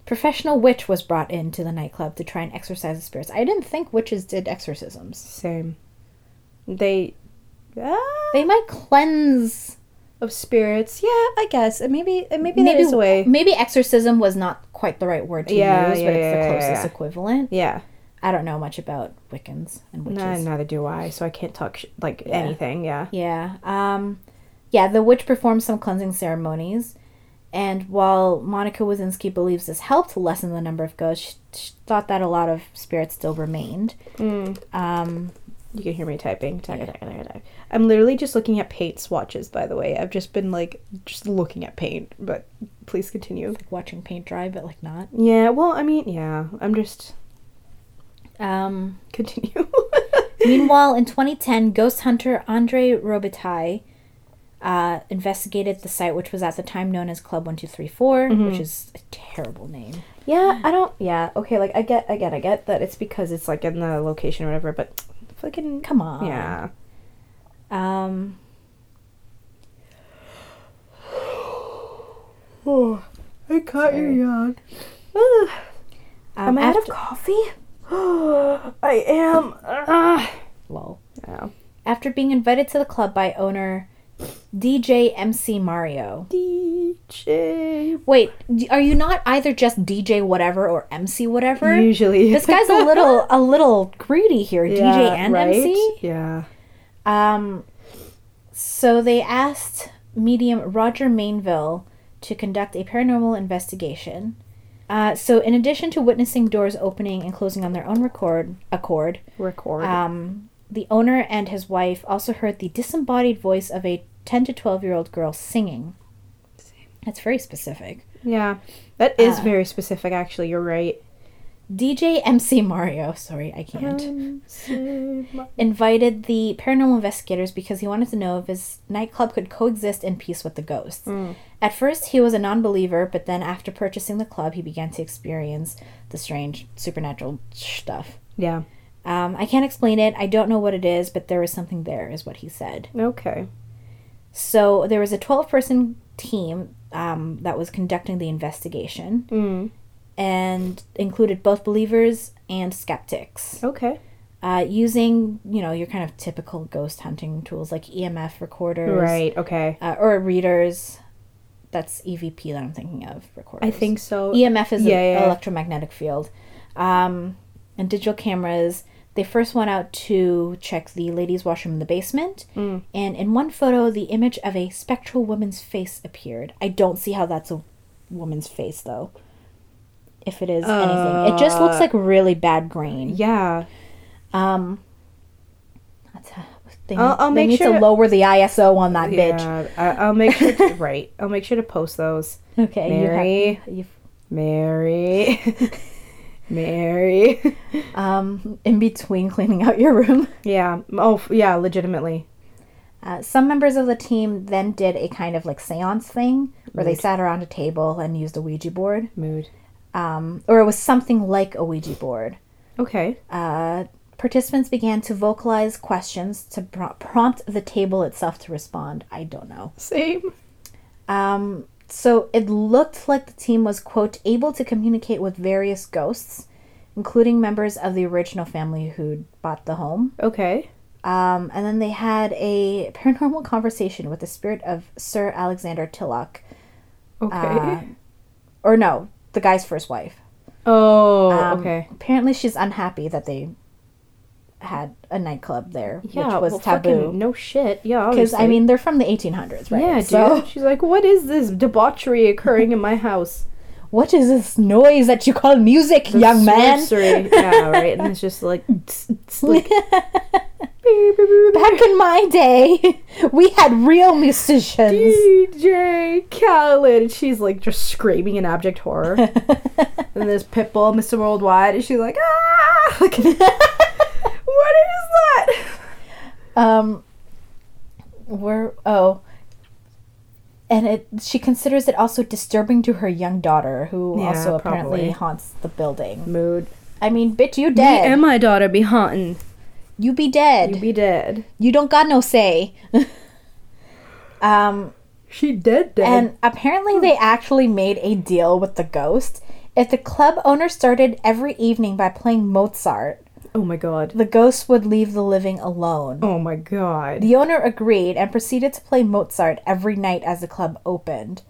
professional witch was brought into the nightclub to try and exorcise the spirits. I didn't think witches did exorcisms. Same. They. Ah, They might cleanse. of spirits. Yeah, I guess. And maybe and maybe, that Maybe is a way. Maybe exorcism was not quite the right word to Yeah, use, yeah, but it's yeah, the closest equivalent. Yeah. I don't know much about Wiccans and witches. No, neither do I. So I can't talk sh- like anything. Yeah. Yeah. Um, yeah, the witch performed some cleansing ceremonies. And while Monica Wazinski believes this helped lessen the number of ghosts, she, she thought that a lot of spirits still remained. Mm. Um, You can hear me typing. Tag. I'm literally just looking at paint swatches. By the way, I've just been like just looking at paint. But please continue. like watching paint dry, but like not. Yeah. Well, I mean, yeah. I'm just Um, continue. meanwhile, in 2010, ghost hunter Andre Robitaille uh, investigated the site, which was at the time known as Club 1234, which is a terrible name. Yeah, I don't. Yeah, okay. Like I get, I get, I get that it's because it's like in the location or whatever. But fucking Come on. Yeah. Um, Oh, I caught your Sorry. yawn. um, Am I out of coffee? I am. Ah. lol. Yeah. After being invited to the club by owner DJ MC Mario. DJ. Wait, are you not either just DJ whatever or MC whatever? Usually. This guy's a little a little greedy here. DJ and right? MC. Yeah. Um, so they asked medium Roger Mainville to conduct a paranormal investigation. Uh, so in addition to witnessing doors opening and closing on their own record accord, Record. um, the owner and his wife also heard the disembodied voice of a 10 to 12 year old girl singing. That's very specific. yeah. That is uh, very specific, actually. You're right. DJ MC Mario, sorry, I can't. MC Ma- invited the paranormal investigators because he wanted to know if his nightclub could coexist in peace with the ghosts. At first, he was a non believer, but then after purchasing the club, he began to experience the strange supernatural stuff. Yeah. Um, I can't explain it. I don't know what it is, but there is something there, is what he said. Okay. So there was a 12 person team um, that was conducting the investigation Mm. and included both believers and skeptics. Okay. uh, using you know your kind of typical ghost hunting tools like EMF recorders, Right. Okay. uh, or readers. That's EVP that I'm thinking of. Recorders. I think so. EMF is Yeah, an yeah. electromagnetic field, um, and digital cameras. They first went out to check the ladies' washroom in the basement, Mm. and in one photo, the image of a spectral woman's face appeared. I don't see how that's a woman's face, though. If it is anything, it just looks Uh, like really bad grain. Yeah. Um, that's they, I'll- I'll they make need sure to to- lower the ISO on that bitch. Yeah. I, I'll make sure. To, right. I'll make sure to post those. Okay, Mary. you have Mary. Mary. um in between cleaning out your room. yeah. Oh, yeah. Legitimately. Uh, some members of the team then did a kind of like seance thing where they sat around a table and used a Ouija board, Mood. um, or it was something like a Ouija board. Okay. Uh, participants began to vocalize questions to pro- prompt the table itself to respond. I don't know. Same. Um, so it looked like the team was, quote, able to communicate with various ghosts, including members of the original family who'd bought the home. Okay. Um, and then they had a paranormal conversation with the spirit of Sir Alexander Tilloch. Okay. Uh, or no, the guy's first wife. oh. Um, okay. Apparently she's unhappy that they had a nightclub there, Yeah. which was well, taboo. no shit. Yeah. Because, I mean, they're from the 1800s, right? Yeah, dude. So, She's like, what is this debauchery occurring in my house? what is this noise that you call music, The young man? sorcery. yeah, right. And it's just like, it's like Back in my day, we had real musicians. DJ Khaled. And she's like just screaming in abject horror. and there's Pitbull, Mr. Worldwide, and she's like, ah! What is that? Um, we're oh, and it she considers it also disturbing to her young daughter, who Yeah, also apparently probably. haunts the building. Mood. I mean, bitch, you Me dead. and my daughter be haunting. you be dead. You You, be dead. You don't got no say. um, She dead dead. and apparently they actually made a deal with the ghost. If the club owner started every evening by playing Mozart, oh my god. the ghost would leave the living alone. Oh my god. The owner agreed and proceeded to play Mozart every night as the club opened.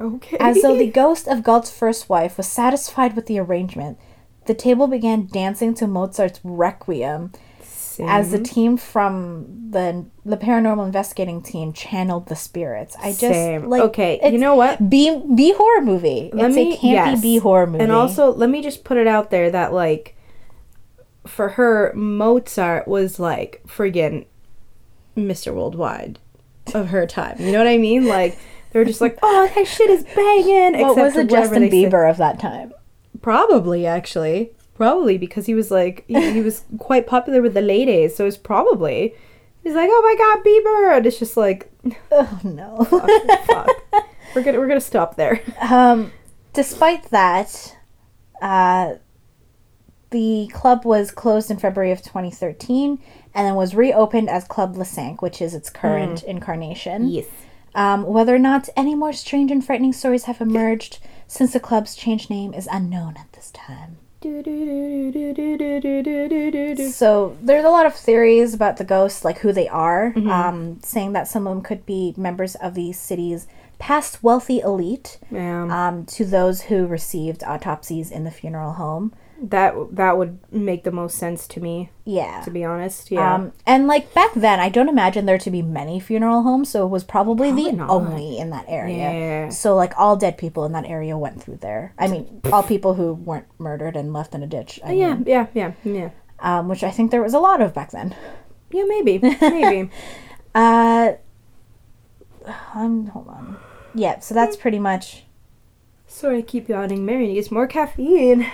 Okay. As though the ghost of Galt's first wife was satisfied with the arrangement, the table began dancing to Mozart's Requiem Same. as the team from the the paranormal investigating team channeled the spirits. I just Same. like okay, you know what? B B horror movie. Let it's me a campy yes. B horror movie. And also, let me just put it out there that like, for her, Mozart was like friggin' Mr. Worldwide of her time. You know what I mean? Like they were just like, oh, that shit is banging. what was for the Justin they said. Bieber of that time? Probably, actually, probably because he was like he, he was quite popular with the ladies. So it's probably. He's like, oh my god, Bieber, and it's just like, Oh no. fuck, fuck. We're gonna we're gonna stop there. Um, despite that, uh, the club was closed in February of 2013 and then was reopened as Club Lasank, which is its current incarnation. Yes. Um, whether or not any more strange and frightening stories have emerged since the club's changed name is unknown at this time. So there's a lot of theories about the ghosts, like who they are, Mm-hmm. um, saying that some of them could be members of the city's past wealthy elite. Yeah. Um, to those who received autopsies in the funeral home. That that would make the most sense to me, Yeah. to be honest. Yeah. Um, and like back then, I don't imagine there to be many funeral homes, so it was probably, Probably the not. only in that area. Yeah. So like all dead people in that area went through there. I mean, all people who weren't murdered and left in a ditch. I yeah, mean, yeah, yeah, yeah. um, which I think there was a lot of back then. Yeah, maybe. Maybe. Uh, um, hold on. Yeah, so that's pretty much. Sorry, I keep yawning. Mary needs more caffeine.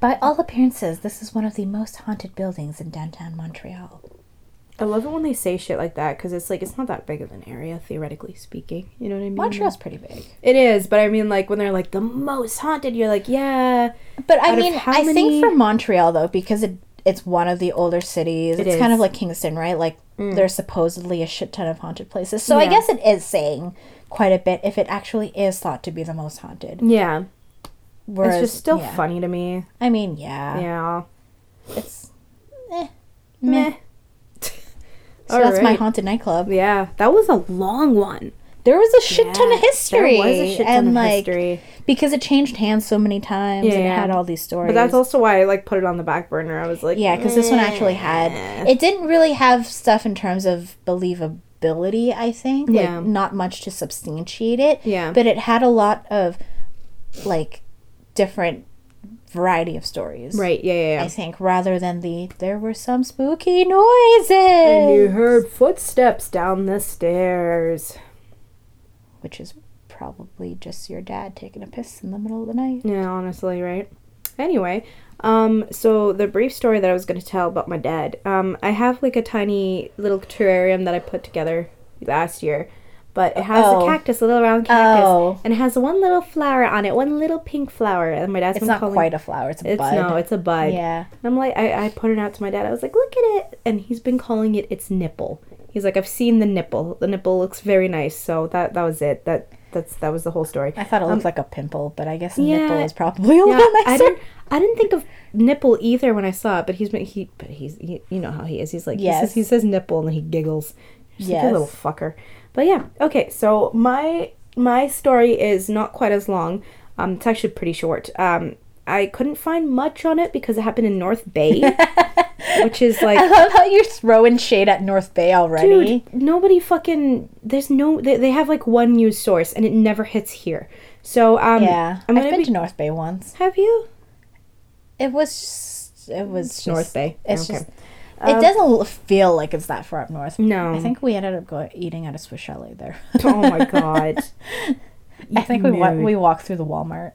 By all appearances, this is one of the most haunted buildings in downtown Montreal. I love it when they say shit like that because it's like it's not that big of an area, theoretically speaking. You know what I mean? Montreal's pretty big. It is, but I mean, like when they're like the most haunted, you're like, yeah, But I mean, I many- think for Montreal though, because it it's one of the older cities. It it's kind is. Mm. of like Kingston, right? Like there's supposedly a shit ton of haunted places. So I guess it is saying quite a bit if it actually is thought to be the most haunted. yeah. Whereas, it's just still yeah. funny to me. I mean, yeah, Yeah. it's eh, Meh. So that's my haunted nightclub. Yeah, that was a long one. There was a shit ton of history, There was a shit ton and of like history. because it changed hands so many times and it Yeah. had all these stories. But that's also why I like put it on the back burner. I was like, Yeah, because this one actually had. It didn't really have stuff in terms of believability, I think. Yeah. Like, not much to substantiate it. Yeah. But it had a lot of, like, different variety of stories. right, yeah, yeah, I think, rather than the, there were some spooky noises. And you heard footsteps down the stairs. Which is probably just your dad taking a piss in the middle of the night. Yeah, honestly, right? Anyway, um, so the brief story that I was going to tell about my dad, um, I have like a tiny little terrarium that I put together last year, but it has Oh. a cactus, a little round cactus, Oh. and it has one little flower on it, one little pink flower, and my dad's It's not calling quite a flower, it's a It's bud. no, it's a bud. Yeah. And I'm like, I, I put it out to my dad. I was like, look at it, and he's been calling it its nipple. He's like, I've seen the nipple. The nipple looks very nice. So that that was it. That that's that was the whole story. I thought it Um, looked like a pimple, but I guess yeah. nipple is probably a yeah, little nicer. I didn't I didn't think of nipple either when I saw it, but he's been he but he's he, you know how he is. He's like he Yes. says he says nipple and then he giggles. Just like a little fucker. But yeah, okay. So my my story is not quite as long. Um, it's actually pretty short. Um, I couldn't find much on it because it happened in North Bay, which is like I love how you're throwing shade at North Bay already. Dude, nobody fucking. There's no. They, they have like one news source, and it never hits here. So um, yeah, I'm I've been be. to North Bay once. have you? It was just, it was just, North Bay. It's Okay. just Um, it doesn't feel like it's that far up north. No. I think we ended up going eating at a Swiss chalet there. oh my god. I think we wa- we walked through the Walmart.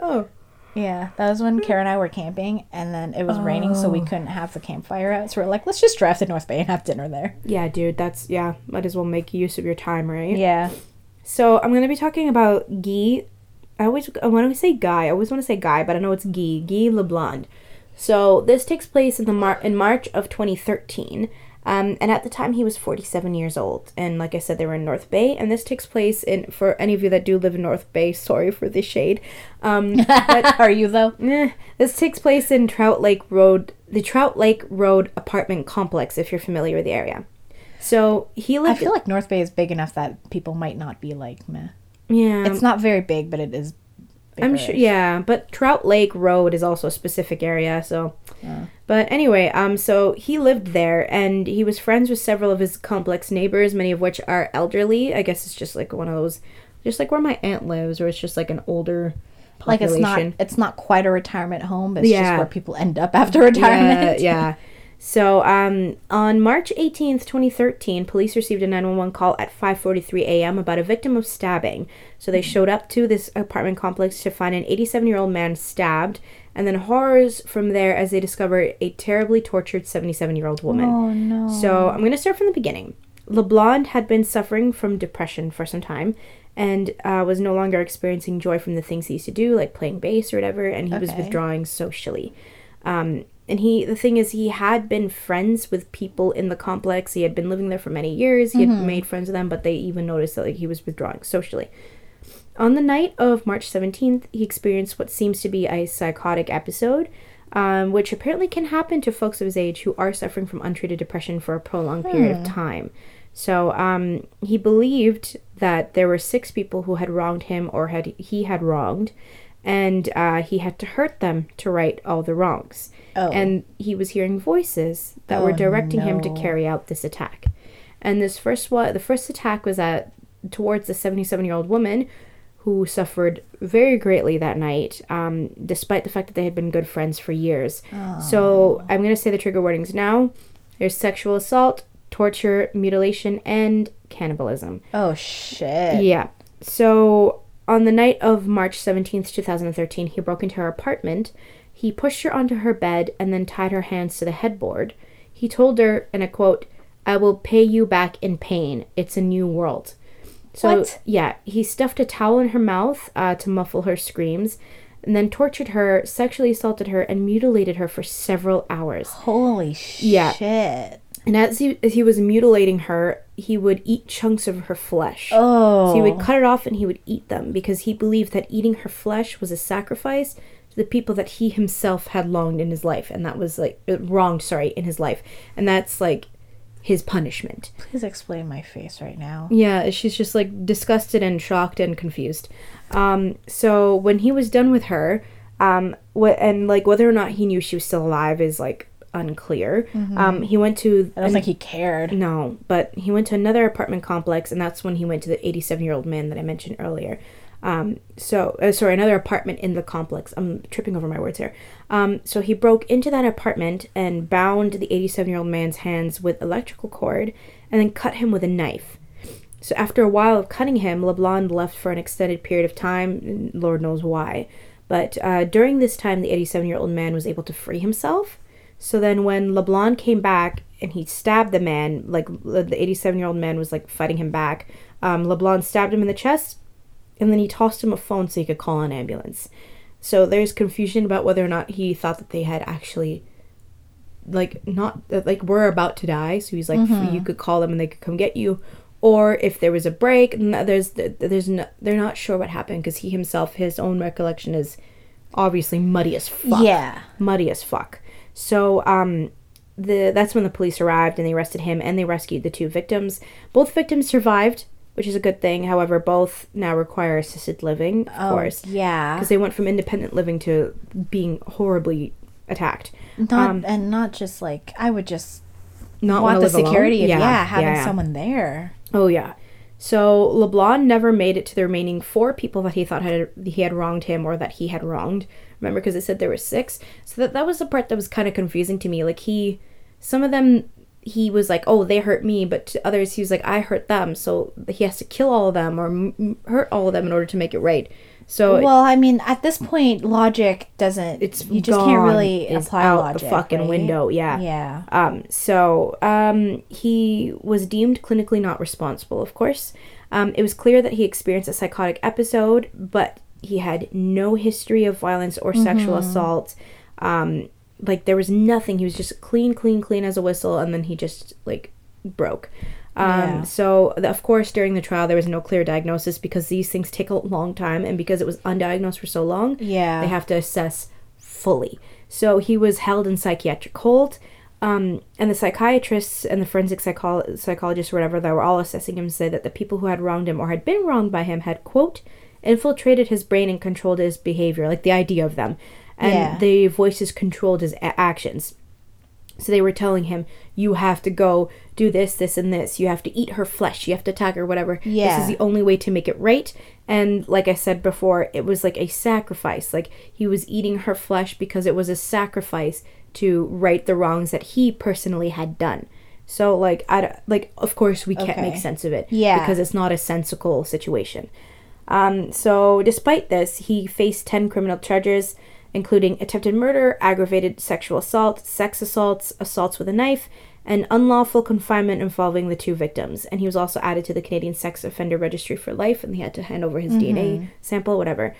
Oh. Yeah, that was when Kara and I were camping, and then it was raining, so we Oh. couldn't have the campfire out. So we're like, let's just drive to North Bay and have dinner there. Yeah, dude. That's yeah. Might as well make use of your time, right? Yeah, So I'm gonna be talking about Guy. I always when I say Guy, I always want to say Guy, but I know it's Guy. Guy LeBlanc. So this takes place in the Mar- in March of 2013. Um, and at the time he was 47 years old and like i said they were in north bay and this takes place in for any of you that do live in north bay sorry for the shade um, but are you though? Eh, this takes place in Trout Lake Road, the Trout Lake Road apartment complex, if you're familiar with the area. So he lived. I feel like North Bay is big enough that people might not be like meh. yeah, It's not very big, but it is. I'm sure. Yeah, but Trout Lake Road is also a specific area. So, Yeah. but anyway, um, so he lived there, and he was friends with several of his complex neighbors, many of which are elderly. I guess it's just like one of those, just like where my aunt lives, where it's just like an older. Like it's not population. it's not quite a retirement home, it's Yeah. just where people end up after retirement. Yeah, yeah. So, um, on March 18th, 2013, police received a 911 call at 5:43 a.m. about a victim of stabbing. So they showed up to this apartment complex to find an 87-year-old man stabbed, and then horrors from there as they discovered a terribly tortured 77-year-old woman. Oh no. So I'm going to start from the beginning. LeBlanc had been suffering from depression for some time and uh, was no longer experiencing joy from the things he used to do, like playing bass or whatever, and he was withdrawing socially. Um, and he, the thing is, he had been friends with people in the complex. He had been living there for many years. He had made friends with them, but they even noticed that like he was withdrawing socially. On the night of March 17th, he experienced what seems to be a psychotic episode, um, which apparently can happen to folks of his age who are suffering from untreated depression for a prolonged period of time. So um, he believed that there were six people who had wronged him or had he had wronged, and uh, he had to hurt them to right all the wrongs. Oh. And he was hearing voices that were Oh, directing him to carry out this attack. And this first one, the first attack was at towards the 77 year old woman who suffered very greatly that night, um, despite the fact that they had been good friends for years. So I'm going to say the trigger warnings now. There's sexual assault, torture, mutilation, and cannibalism. Oh shit. Yeah. So on the night of March 17th, 2013, he broke into her apartment. He pushed her onto her bed and then tied her hands to the headboard. He told her, and I quote, I will pay you back in pain. It's a new world. So, What? yeah, he stuffed a towel in her mouth uh, to muffle her screams, and then tortured her, sexually assaulted her, and mutilated her for several hours. Holy shit. Yeah. And as he, as he was mutilating her, he would eat chunks of her flesh. Oh. So he would cut it off and he would eat them because he believed that eating her flesh was a sacrifice the people that he himself had longed in his life, and that was like uh, wronged. Sorry, in his life, and that's like his punishment. Please explain my face right now. Yeah, she's just like disgusted and shocked and confused. Um, so when he was done with her, um, wh- and like whether or not he knew she was still alive is like unclear. Um, he went to I don't think he cared. no, but he went to another apartment complex, and that's when he went to the 87 year old man that I mentioned earlier. Um, so, uh, sorry, another apartment in the complex. I'm tripping over my words here. Um, so he broke into that apartment and bound the 87 year old man's hands with electrical cord and then cut him with a knife. So after a while of cutting him, LeBlanc left for an extended period of time, Lord knows why. But uh, during this time, the 87 year old man was able to free himself. So then, when LeBlanc came back and he stabbed the man, like the 87 year old man was like fighting him back, um, LeBlanc stabbed him in the chest and then he tossed him a phone so he could call an ambulance. So there's confusion about whether or not he thought that they had actually, like, not, that, like, were about to die. So he's like, you could call them and they could come get you. Or if there was a break, and there's, there's no, they're not sure what happened because he himself, his own recollection is obviously muddy as fuck Yeah. muddy as fuck. So um the that's when the police arrived and they arrested him and they rescued the two victims. Both victims survived, which is a good thing. However, both now require assisted living, of course, Yeah. because they went from independent living to being horribly attacked. Not um, and not just like I would just Not want the live alone. security of yeah, Yeah, having yeah, yeah. someone there. Oh yeah. So LeBlanc never made it to the remaining four people that he thought had he had wronged him or that he had wronged. Remember, because it said there were six. So that that was the part that was kind of confusing to me. Like he, some of them, he was like, "Oh, they hurt me," but to others, he was like, "I hurt them." So he has to kill all of them or m- hurt all of them in order to make it right. So Well, I mean, at this point, logic doesn't. it's you just can't really apply out logic. the fucking right? window. Yeah. Yeah. Um, so um, he was deemed clinically not responsible, of course. Um, it was clear that he experienced a psychotic episode, but he had no history of violence or sexual assault. Um, like there was nothing. He was just clean, clean, clean as a whistle, and then he just like broke. Um, Yeah. So, the, of course, during the trial, there was no clear diagnosis because these things take a long time, and because it was undiagnosed for so long, Yeah. they have to assess fully. So he was held in psychiatric hold, um, and the psychiatrists and the forensic psycholo- psychologists or whatever that were all assessing him said that the people who had wronged him or had been wronged by him had quote infiltrated his brain and controlled his behavior, like the idea of them, and Yeah. the voices controlled his a- actions. So they were telling him, you have to go do this, this, and this. You have to eat her flesh. You have to attack her, whatever. This is the only way to make it right. And like I said before, it was like a sacrifice. Like he was eating her flesh because it was a sacrifice to right the wrongs that he personally had done. So like I like of course we can't Okay. make sense of it. Yeah. Because it's not a sensical situation. Um, so despite this, he faced 10 criminal charges, including attempted murder, aggravated sexual assault, sex assaults, assaults with a knife, and unlawful confinement involving the two victims. And he was also added to the Canadian Sex Offender Registry for life, and he had to hand over his mm-hmm. DNA sample, whatever.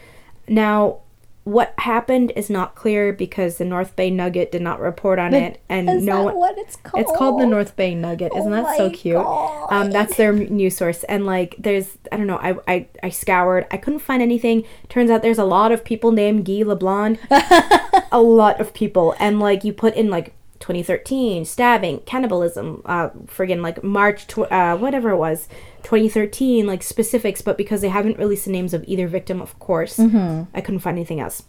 Now, what happened is not clear because the North Bay Nugget did not report on it, and Is no that one. what it's called? It's called the North Bay Nugget. Isn't Oh that so my cute? Um, that's their news source. And like, there's I don't know. I, I I scoured. I couldn't find anything. Turns out there's a lot of people named Guy LeBlanc. a lot of people. And like, you put in like 2013 stabbing, cannibalism, uh, friggin' like March tw- uh, whatever it was, 2013 like specifics. But because they haven't released the names of either victim, of course, I couldn't find anything else.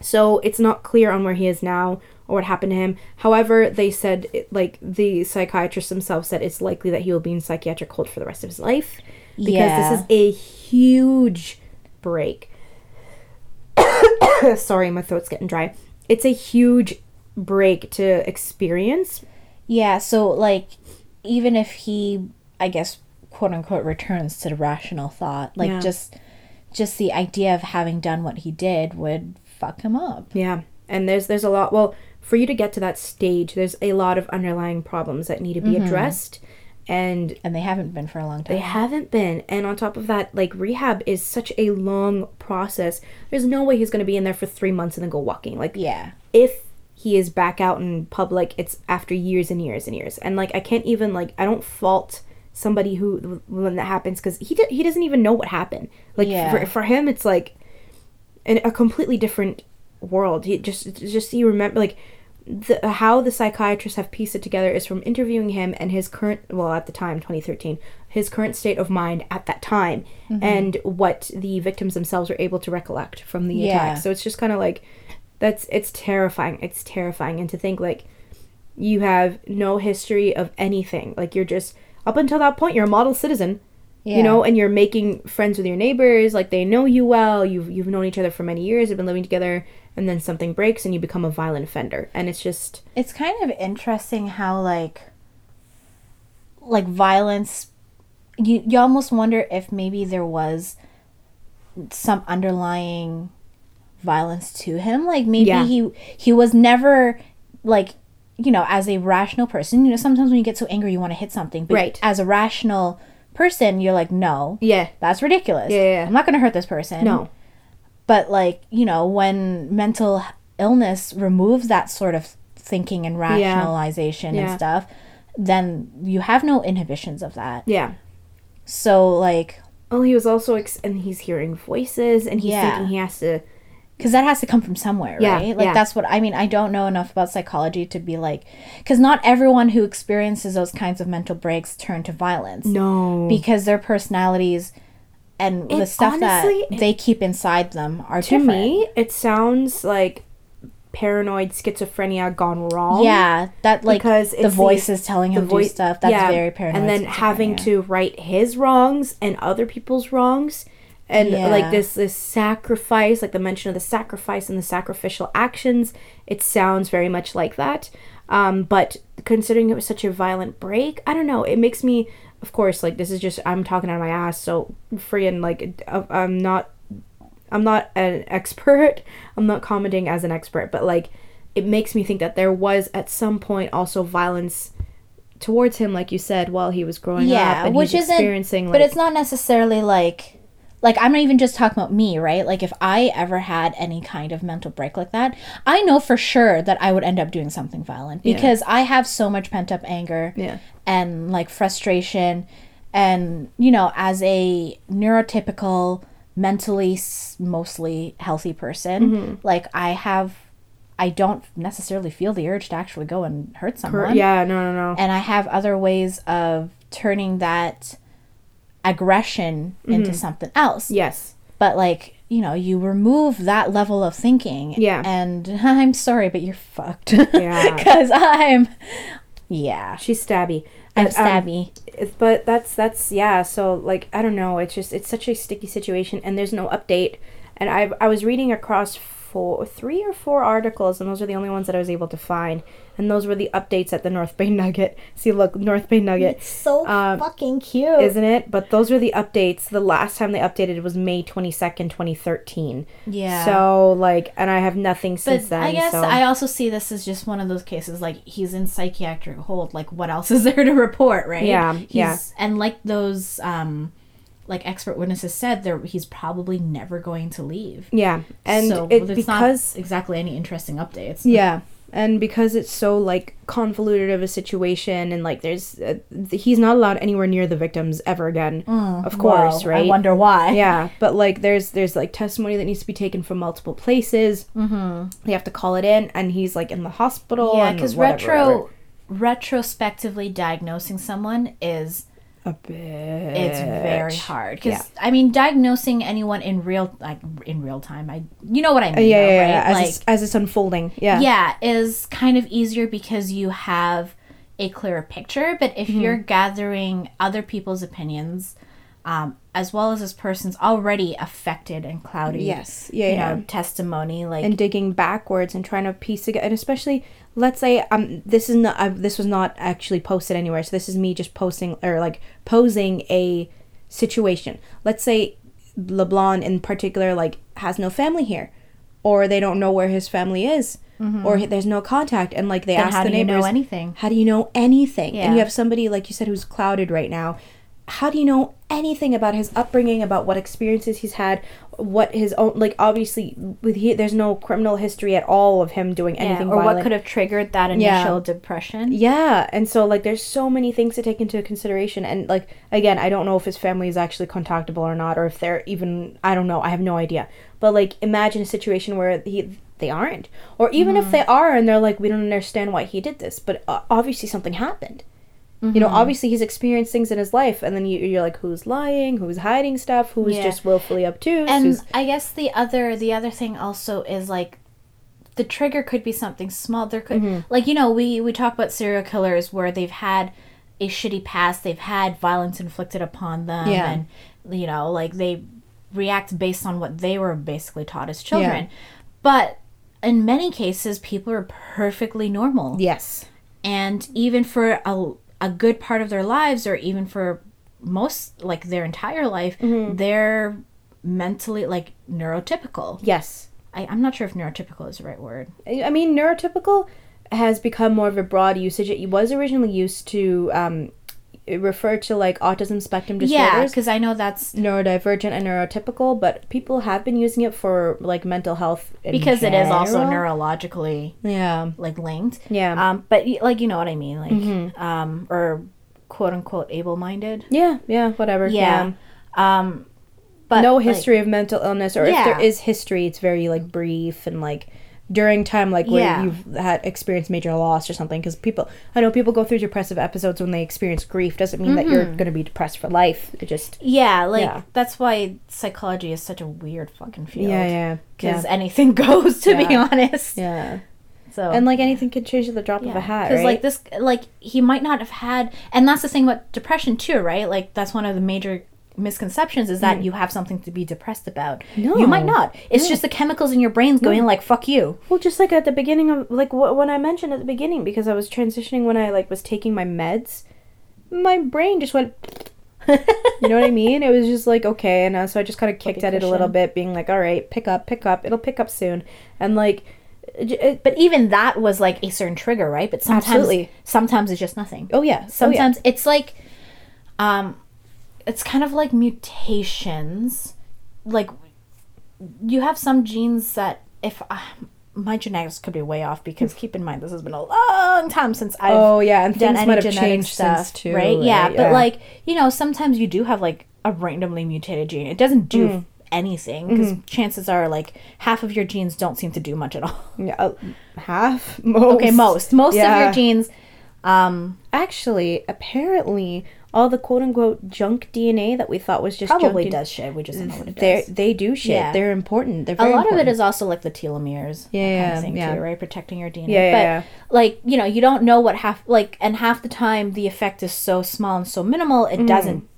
So it's not clear on where he is now or what happened to him. However, they said, it- like, the psychiatrist himself said it's likely that he will be in psychiatric hold for the rest of his life because Yeah. this is a huge break. Sorry, my throat's getting dry. It's a huge break to experience. Yeah, so like even if he I guess quote unquote returns to the rational thought, like Yeah. just just the idea of having done what he did would fuck him up. Yeah, and there's there's a lot. Well, for you to get to that stage, there's a lot of underlying problems that need to be mm-hmm. addressed, and And they haven't been for a long time. They haven't been. And on top of that, like rehab is such a long process. There's no way he's going to be in there for three months and then go walking. Like, yeah. if he is back out in public, it's after years and years and years. And like, I can't even, like, I don't fault somebody who, when that happens, because he, d- he doesn't even know what happened. Like, Yeah. for, for him, it's like in a completely different world. He just, just you remember, like, the, how the psychiatrists have pieced it together is from interviewing him and his current well at the time 2013 his current state of mind at that time Mm-hmm. and what the victims themselves were able to recollect from the Yeah. attack so it's just kind of like that's it's terrifying it's terrifying. And to think like you have no history of anything. Like you're just up until that point you're a model citizen Yeah. you know and you're making friends with your neighbors. Like they know you well. You've you've known each other for many years. You've been living together. And then something breaks and you become a violent offender. And it's just It's kind of interesting how like like violence you you almost wonder if maybe there was some underlying violence to him. Like maybe Yeah. he he was never like you know as a rational person you know sometimes when you get so angry you want to hit something but Right. as a rational person you're like no. Yeah. That's ridiculous. Yeah, yeah, yeah. i'm not going to hurt this person. No. But like you know when mental illness removes that sort of thinking and rationalization Yeah. and stuff then you have no inhibitions of that. Yeah. So like well he was also ex- and he's hearing voices and he's thinking he has to because that has to come from somewhere Yeah, right? Like yeah. that's what i mean i don't know enough about psychology to be like because not everyone who experiences those kinds of mental breaks turn to violence. No. Because their personalities and the stuff honestly- that they keep inside them are to different. me it sounds like paranoid schizophrenia gone wrong. Yeah that like because the voice the- voices telling him do stuff that's yeah, very paranoid and then having to right his wrongs and other people's wrongs and Yeah. like this this sacrifice like the mention of the sacrifice and the sacrificial actions it sounds very much like that um but considering it was such a violent break i don't know it makes me of course like this is just i'm talking out of my ass so free and like uh, i'm not I'm not an expert. I'm not commenting as an expert, but like it makes me think that there was at some point also violence towards him, like you said, while he was growing up, yeah and which he's isn't experiencing. but it's not necessarily like like i'm not even just talking about me right like if i ever had any kind of mental break like that i know for sure that i would end up doing something violent Yeah. because i have so much pent up anger Yeah. and like frustration and you know as a neurotypical mentally mostly healthy person Mm-hmm. like i have i don't necessarily feel the urge to actually go and hurt someone yeah, no, no, no. and I have other ways of turning that aggression into something else. yes. But like, you know, you remove that level of thinking. Yeah. And I'm sorry, but you're fucked. Yeah. Because I'm Yeah. She's stabby. I'm um, stabby. It's- but that's that's yeah so like i don't know it's just it's such a sticky situation and there's no update and i i was reading across four three or four articles and those are the only ones that i was able to find and those were the updates at the north bay nugget see look north bay nugget so um, fucking cute. isn't it but those were the updates the last time they updated was may 22nd 2013 yeah. so like and i have nothing since but then I guess so. I also see this as just one of those cases like he's in psychiatric hold. Like what else is there to report, right? Yeah, He's, yeah. And like those um like expert witnesses said, there he's probably never going to leave. Yeah, and so it, it's because not exactly any interesting updates. yeah, and because it's so like convoluted of a situation, and like there's uh, th- he's not allowed anywhere near the victims ever again. of course, Whoa, right? I wonder why. yeah, but like there's there's like testimony that needs to be taken from multiple places. Mm-hmm. They have to call it in, and he's like in the hospital. Yeah, because retro whatever. retrospectively diagnosing someone is a bit. it's very hard because Yeah. I mean diagnosing anyone in real like in real time I you know what I mean Yeah, though, yeah, right yeah. As, like it's, as it's unfolding. Yeah. yeah is kind of easier because you have a clearer picture but Mm-hmm. if you're gathering other people's opinions um, as well as this person's already affected and cloudy Yes. Yeah. you yeah. know testimony like and digging backwards and trying to piece together and especially let's say um this is not uh, this was not actually posted anywhere so this is me just posting or like posing a situation. Let's say LeBlanc in particular like has no family here or they don't know where his family is or there's no contact and like they Mm-hmm. then ask how the do you neighbors know anything? How do you know anything? And you have somebody like you said who's clouded right now how do you know anything about his upbringing about what experiences he's had what his own like obviously with he, there's no criminal history at all of him doing yeah, anything or what could have triggered that Yeah. initial depression. Yeah and so like there's so many things to take into consideration and like again i don't know if his family is actually contactable or not or if they're even i don't know i have no idea. But like imagine a situation where he they aren't. Or even if they are and they're like we don't understand why he did this but uh, obviously something happened you know obviously he's experienced things in his life and then you, you're like who's lying? Who's hiding stuff? Who's Yeah. just willfully obtuse? And who's i guess the other the other thing also is like the trigger could be something small. There could Mm-hmm. like you know we we talk about serial killers where they've had a shitty past they've had violence inflicted upon them Yeah. and you know like they react based on what they were basically taught as children. But in many cases people are perfectly normal. Yes. And even for a, a good part of their lives or even for most like their entire life Mm-hmm. they're mentally like neurotypical yes I, i'm not sure if neurotypical is the right word I mean, neurotypical has become more of a broad usage. It was originally used to um, refer to like autism spectrum disorders. yeah because i know that's neurodivergent and neurotypical, but people have been using it for like mental health in because it is also neurologically Yeah, like linked. Yeah, um but like you know what i mean like Mm-hmm. um or quote unquote able-minded. Yeah, yeah, whatever. yeah, um but no like, history of mental illness, or if there is history, it's very like brief and like during time like where Yeah. you've had experienced major loss or something because people i know people go through depressive episodes when they experience grief. Doesn't mean that you're mm-hmm. going to be depressed for life. It just yeah like Yeah. that's why psychology is such a weird fucking field. Yeah yeah because anything goes to be honest. Yeah. So and like anything could change at the drop of a hat because right? like this like he might not have had and that's the thing about depression too right? Like that's one of the major misconceptions is that you have something to be depressed about. No. you might not. It's just the chemicals in your brains going like fuck you. Well just like at the beginning of like wh- when i mentioned at the beginning because i was transitioning when i like was taking my meds my brain just went you know what i mean? It was just like okay and uh, so i just kind of kicked at it a little bit being like all right pick up pick up. It'll pick up soon. And like it, it, but even that was like a certain trigger right? But sometimes Absolutely. sometimes it's just nothing. Oh yeah. Oh, yeah. sometimes it's like um it's kind of like mutations like you have some genes that if uh, my genetics could be way off because keep in mind this has been a long time since I've oh yeah and done things any might have genetic changed stuff, since too right? Yeah, but like you know, sometimes you do have like a randomly mutated gene. It doesn't do Mm. anything because Mm-hmm. chances are like half of your genes don't seem to do much at all. yeah, uh, half most Okay, most most of your genes, um, actually apparently all the quote unquote junk dna that we thought was just probably junk does shit. We just don't know what it they does. they do shit Yeah. they're important they're A lot of it is also like the telomeres, Yeah, that kind yeah, of yeah. too, right? Protecting your DNA. Yeah, yeah, but yeah. like you know, you don't know what half like, and half the time the effect is so small and so minimal, it Mm-hmm. doesn't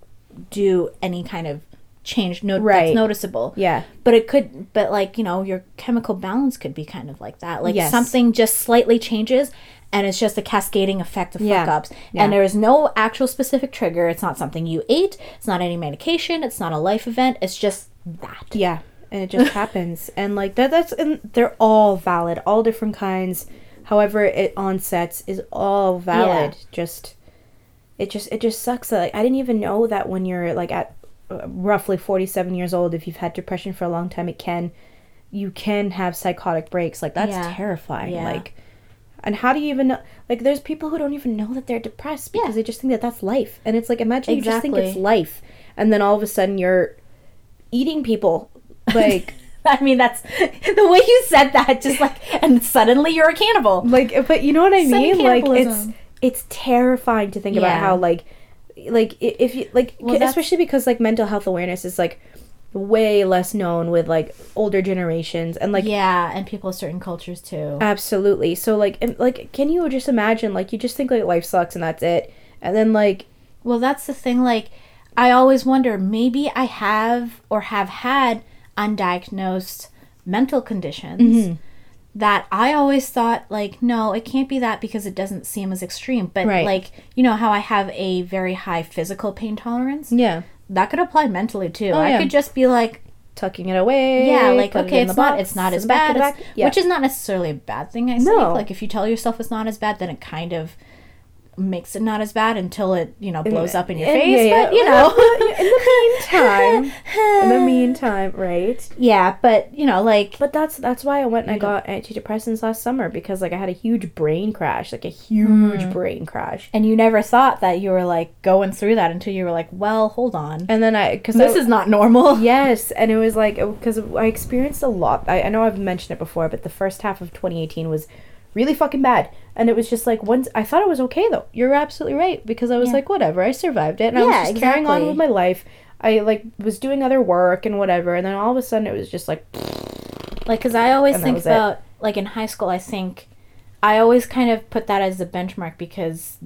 do any kind of change. No, Right. that's noticeable. yeah But it could, but like, you know, your chemical balance could be kind of like that. Like Yes. something just slightly changes and it's just a cascading effect of Yeah. fuck ups. Yeah. And there is no actual specific trigger. It's not something you ate. It's not any medication. It's not a life event. It's just that. yeah and it just happens and like that that's and they're all valid all different kinds however it onsets is all valid just it just it just sucks that like i didn't even know that when you're like at uh, roughly 47 years old if you've had depression for a long time it can you can have psychotic breaks like that's Yeah. terrifying Yeah. like and how do you even know like there's people who don't even know that they're depressed because Yeah. they just think that that's life and it's like imagine you just think it's life and then all of a sudden you're eating people like I mean, that's the way you said that. Just like, and suddenly you're a cannibal. like but you know what i mean like it's it's terrifying to think about how like like if you like Well, especially because like mental health awareness is like way less known with like older generations and like yeah, and people of certain cultures too. absolutely so like im- like can you just imagine like you just think like life sucks and that's it and then like Well, that's the thing. Like, I always wonder maybe I have or have had undiagnosed mental conditions Mm-hmm. that I always thought, like, no, it can't be that because it doesn't seem as extreme. But, Right. like, you know how I have a very high physical pain tolerance? yeah That could apply mentally too. Oh, I Oh, yeah. could just be like, tucking it away yeah, like, it okay, in it's the not, it's not as bad. as- yeah Which is not necessarily a bad thing, I think. No. Like, if you tell yourself it's not as bad, then it kind of makes it not as bad until it, you know, blows up in your Yeah, face. yeah, But, you know. in the meantime in the meantime right Yeah, but you know, like But that's that's why I went and I got antidepressants last summer because like I had a huge brain crash, like a huge Mm. brain crash. and you never thought that you were like going through that until you were like, well, hold on. And then I because This is not normal. yes, and it was like because I experienced a lot. I, I know I've mentioned it before, but the first half of 2018 was really fucking bad. And it was just like once I thought it was okay though. You're absolutely right because I was Yeah. like whatever, I survived it and I was Yeah, just carrying on with my life. I like was doing other work and whatever, and then all of a sudden it was just like Like, cause I always think was it. about like in high school, I think I always kind of put that as the benchmark because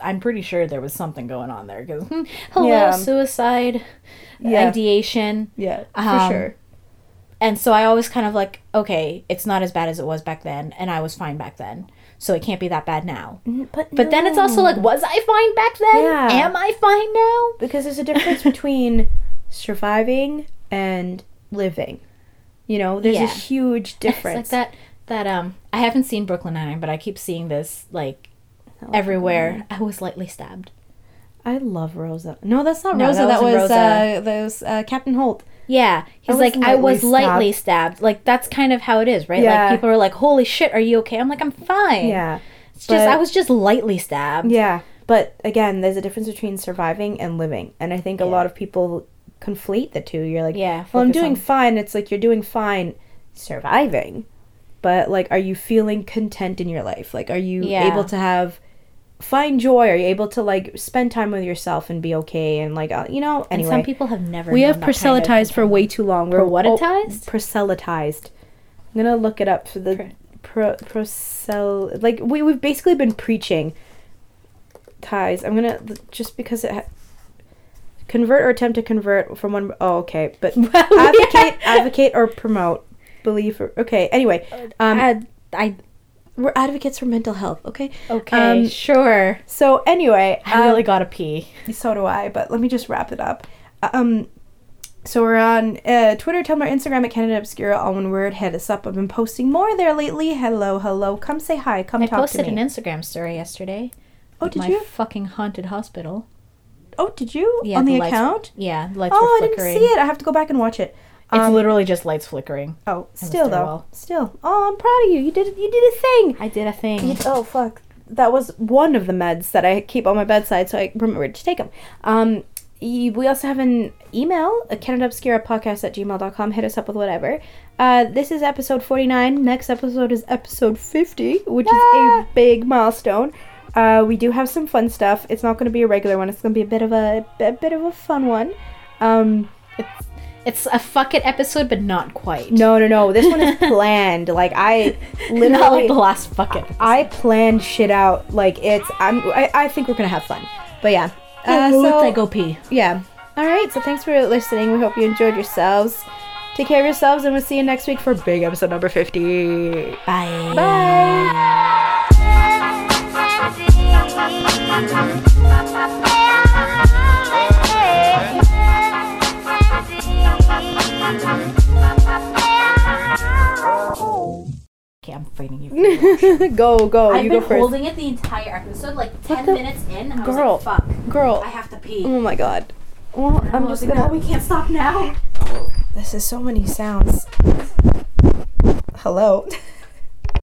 I'm pretty sure there was something going on there. Because hello, Yeah. suicide, Yeah. ideation, yeah, for Um, sure. and so I always kind of like, okay, it's not as bad as it was back then, and I was fine back then, so it can't be that bad now. But But then it's also like, was I fine back then? Yeah. Am I fine now? because there's a difference between surviving and living. You know, there's Yeah. a huge difference. It's like that. That um, I haven't seen Brooklyn Nine but I keep seeing this like everywhere. I was lightly stabbed. I love Rosa. No, that's not No, Rosa. that That, was Rosa. uh, that was uh, Captain Holt. Yeah, he's was like, I was lightly lightly stabbed. Like that's kind of how it is, right? Yeah. Like people are like, "Holy shit, are you okay?" I'm like, "I'm fine." Yeah, it's just I was just lightly stabbed. yeah. But again, there's a difference between surviving and living, and I think a lot of people conflate the two. You're like, Yeah, well, I'm doing on- fine. It's like you're doing fine surviving, but like, are you feeling content in your life? Like, are you Yeah. able to have find joy? Are you able to like spend time with yourself and be okay? And like, uh, you know, And anyway. some people have never. we have that kind of proselytized for way too long. We're oh, proselytized. I'm gonna look it up for the pro prosel. Like we we've basically been preaching ties. I'm gonna just because it. Ha- convert or attempt to convert from one oh okay but advocate advocate or promote believe or, okay anyway um I, I we're advocates for mental health okay okay, Um, sure. so anyway I um, really gotta pee. so do I, but let me just wrap it up. Um, so we're on uh, Twitter, Tumblr, Instagram at Canada Obscura, all one word. Head us up. I've been posting more there lately. Hello, hello. Come say hi. Come I talk posted to me. an Instagram story yesterday. oh, did my you? fucking haunted hospital? Oh, did you? Yeah, on the, lights- account? Yeah, the lights Oh, were I didn't see it. I have to go back and watch it. It's Um, literally just lights flickering. Oh, still though. Still. Oh, I'm proud of you. You did. You did a thing. I did a thing. You- oh fuck. That was one of the meds that I keep on my bedside, so I remembered to take them. Um, we also have an email, a Canada Obscura podcast at gmail.com. Hit us up with whatever. Uh, this is episode 49. Next episode is episode 50, which is a big milestone. Uh, we do have some fun stuff. It's not going to be a regular one. It's going to be a bit of a, a bit of a fun one. Um, It's it's a fuck it episode, but not quite. no, no, no. This one is planned. Like I literally not like the last fuck it. I planned shit out. Like it's. I'm. I, I think we're gonna have fun. But yeah. Uh, Uh, so I go pee. yeah. All right. So thanks for listening. We hope you enjoyed yourselves. Take care of yourselves, and we'll see you next week for big episode number fifty. Bye. Bye. Okay, I'm fighting you. go, go. I've you been go first. holding it the entire episode. Like ten the- minutes in, I was Girl. like, "Fuck, Girl. I have to pee." Oh my god. Well, I'm just gonna. we can't stop now. Oh, this is so many sounds. Hello.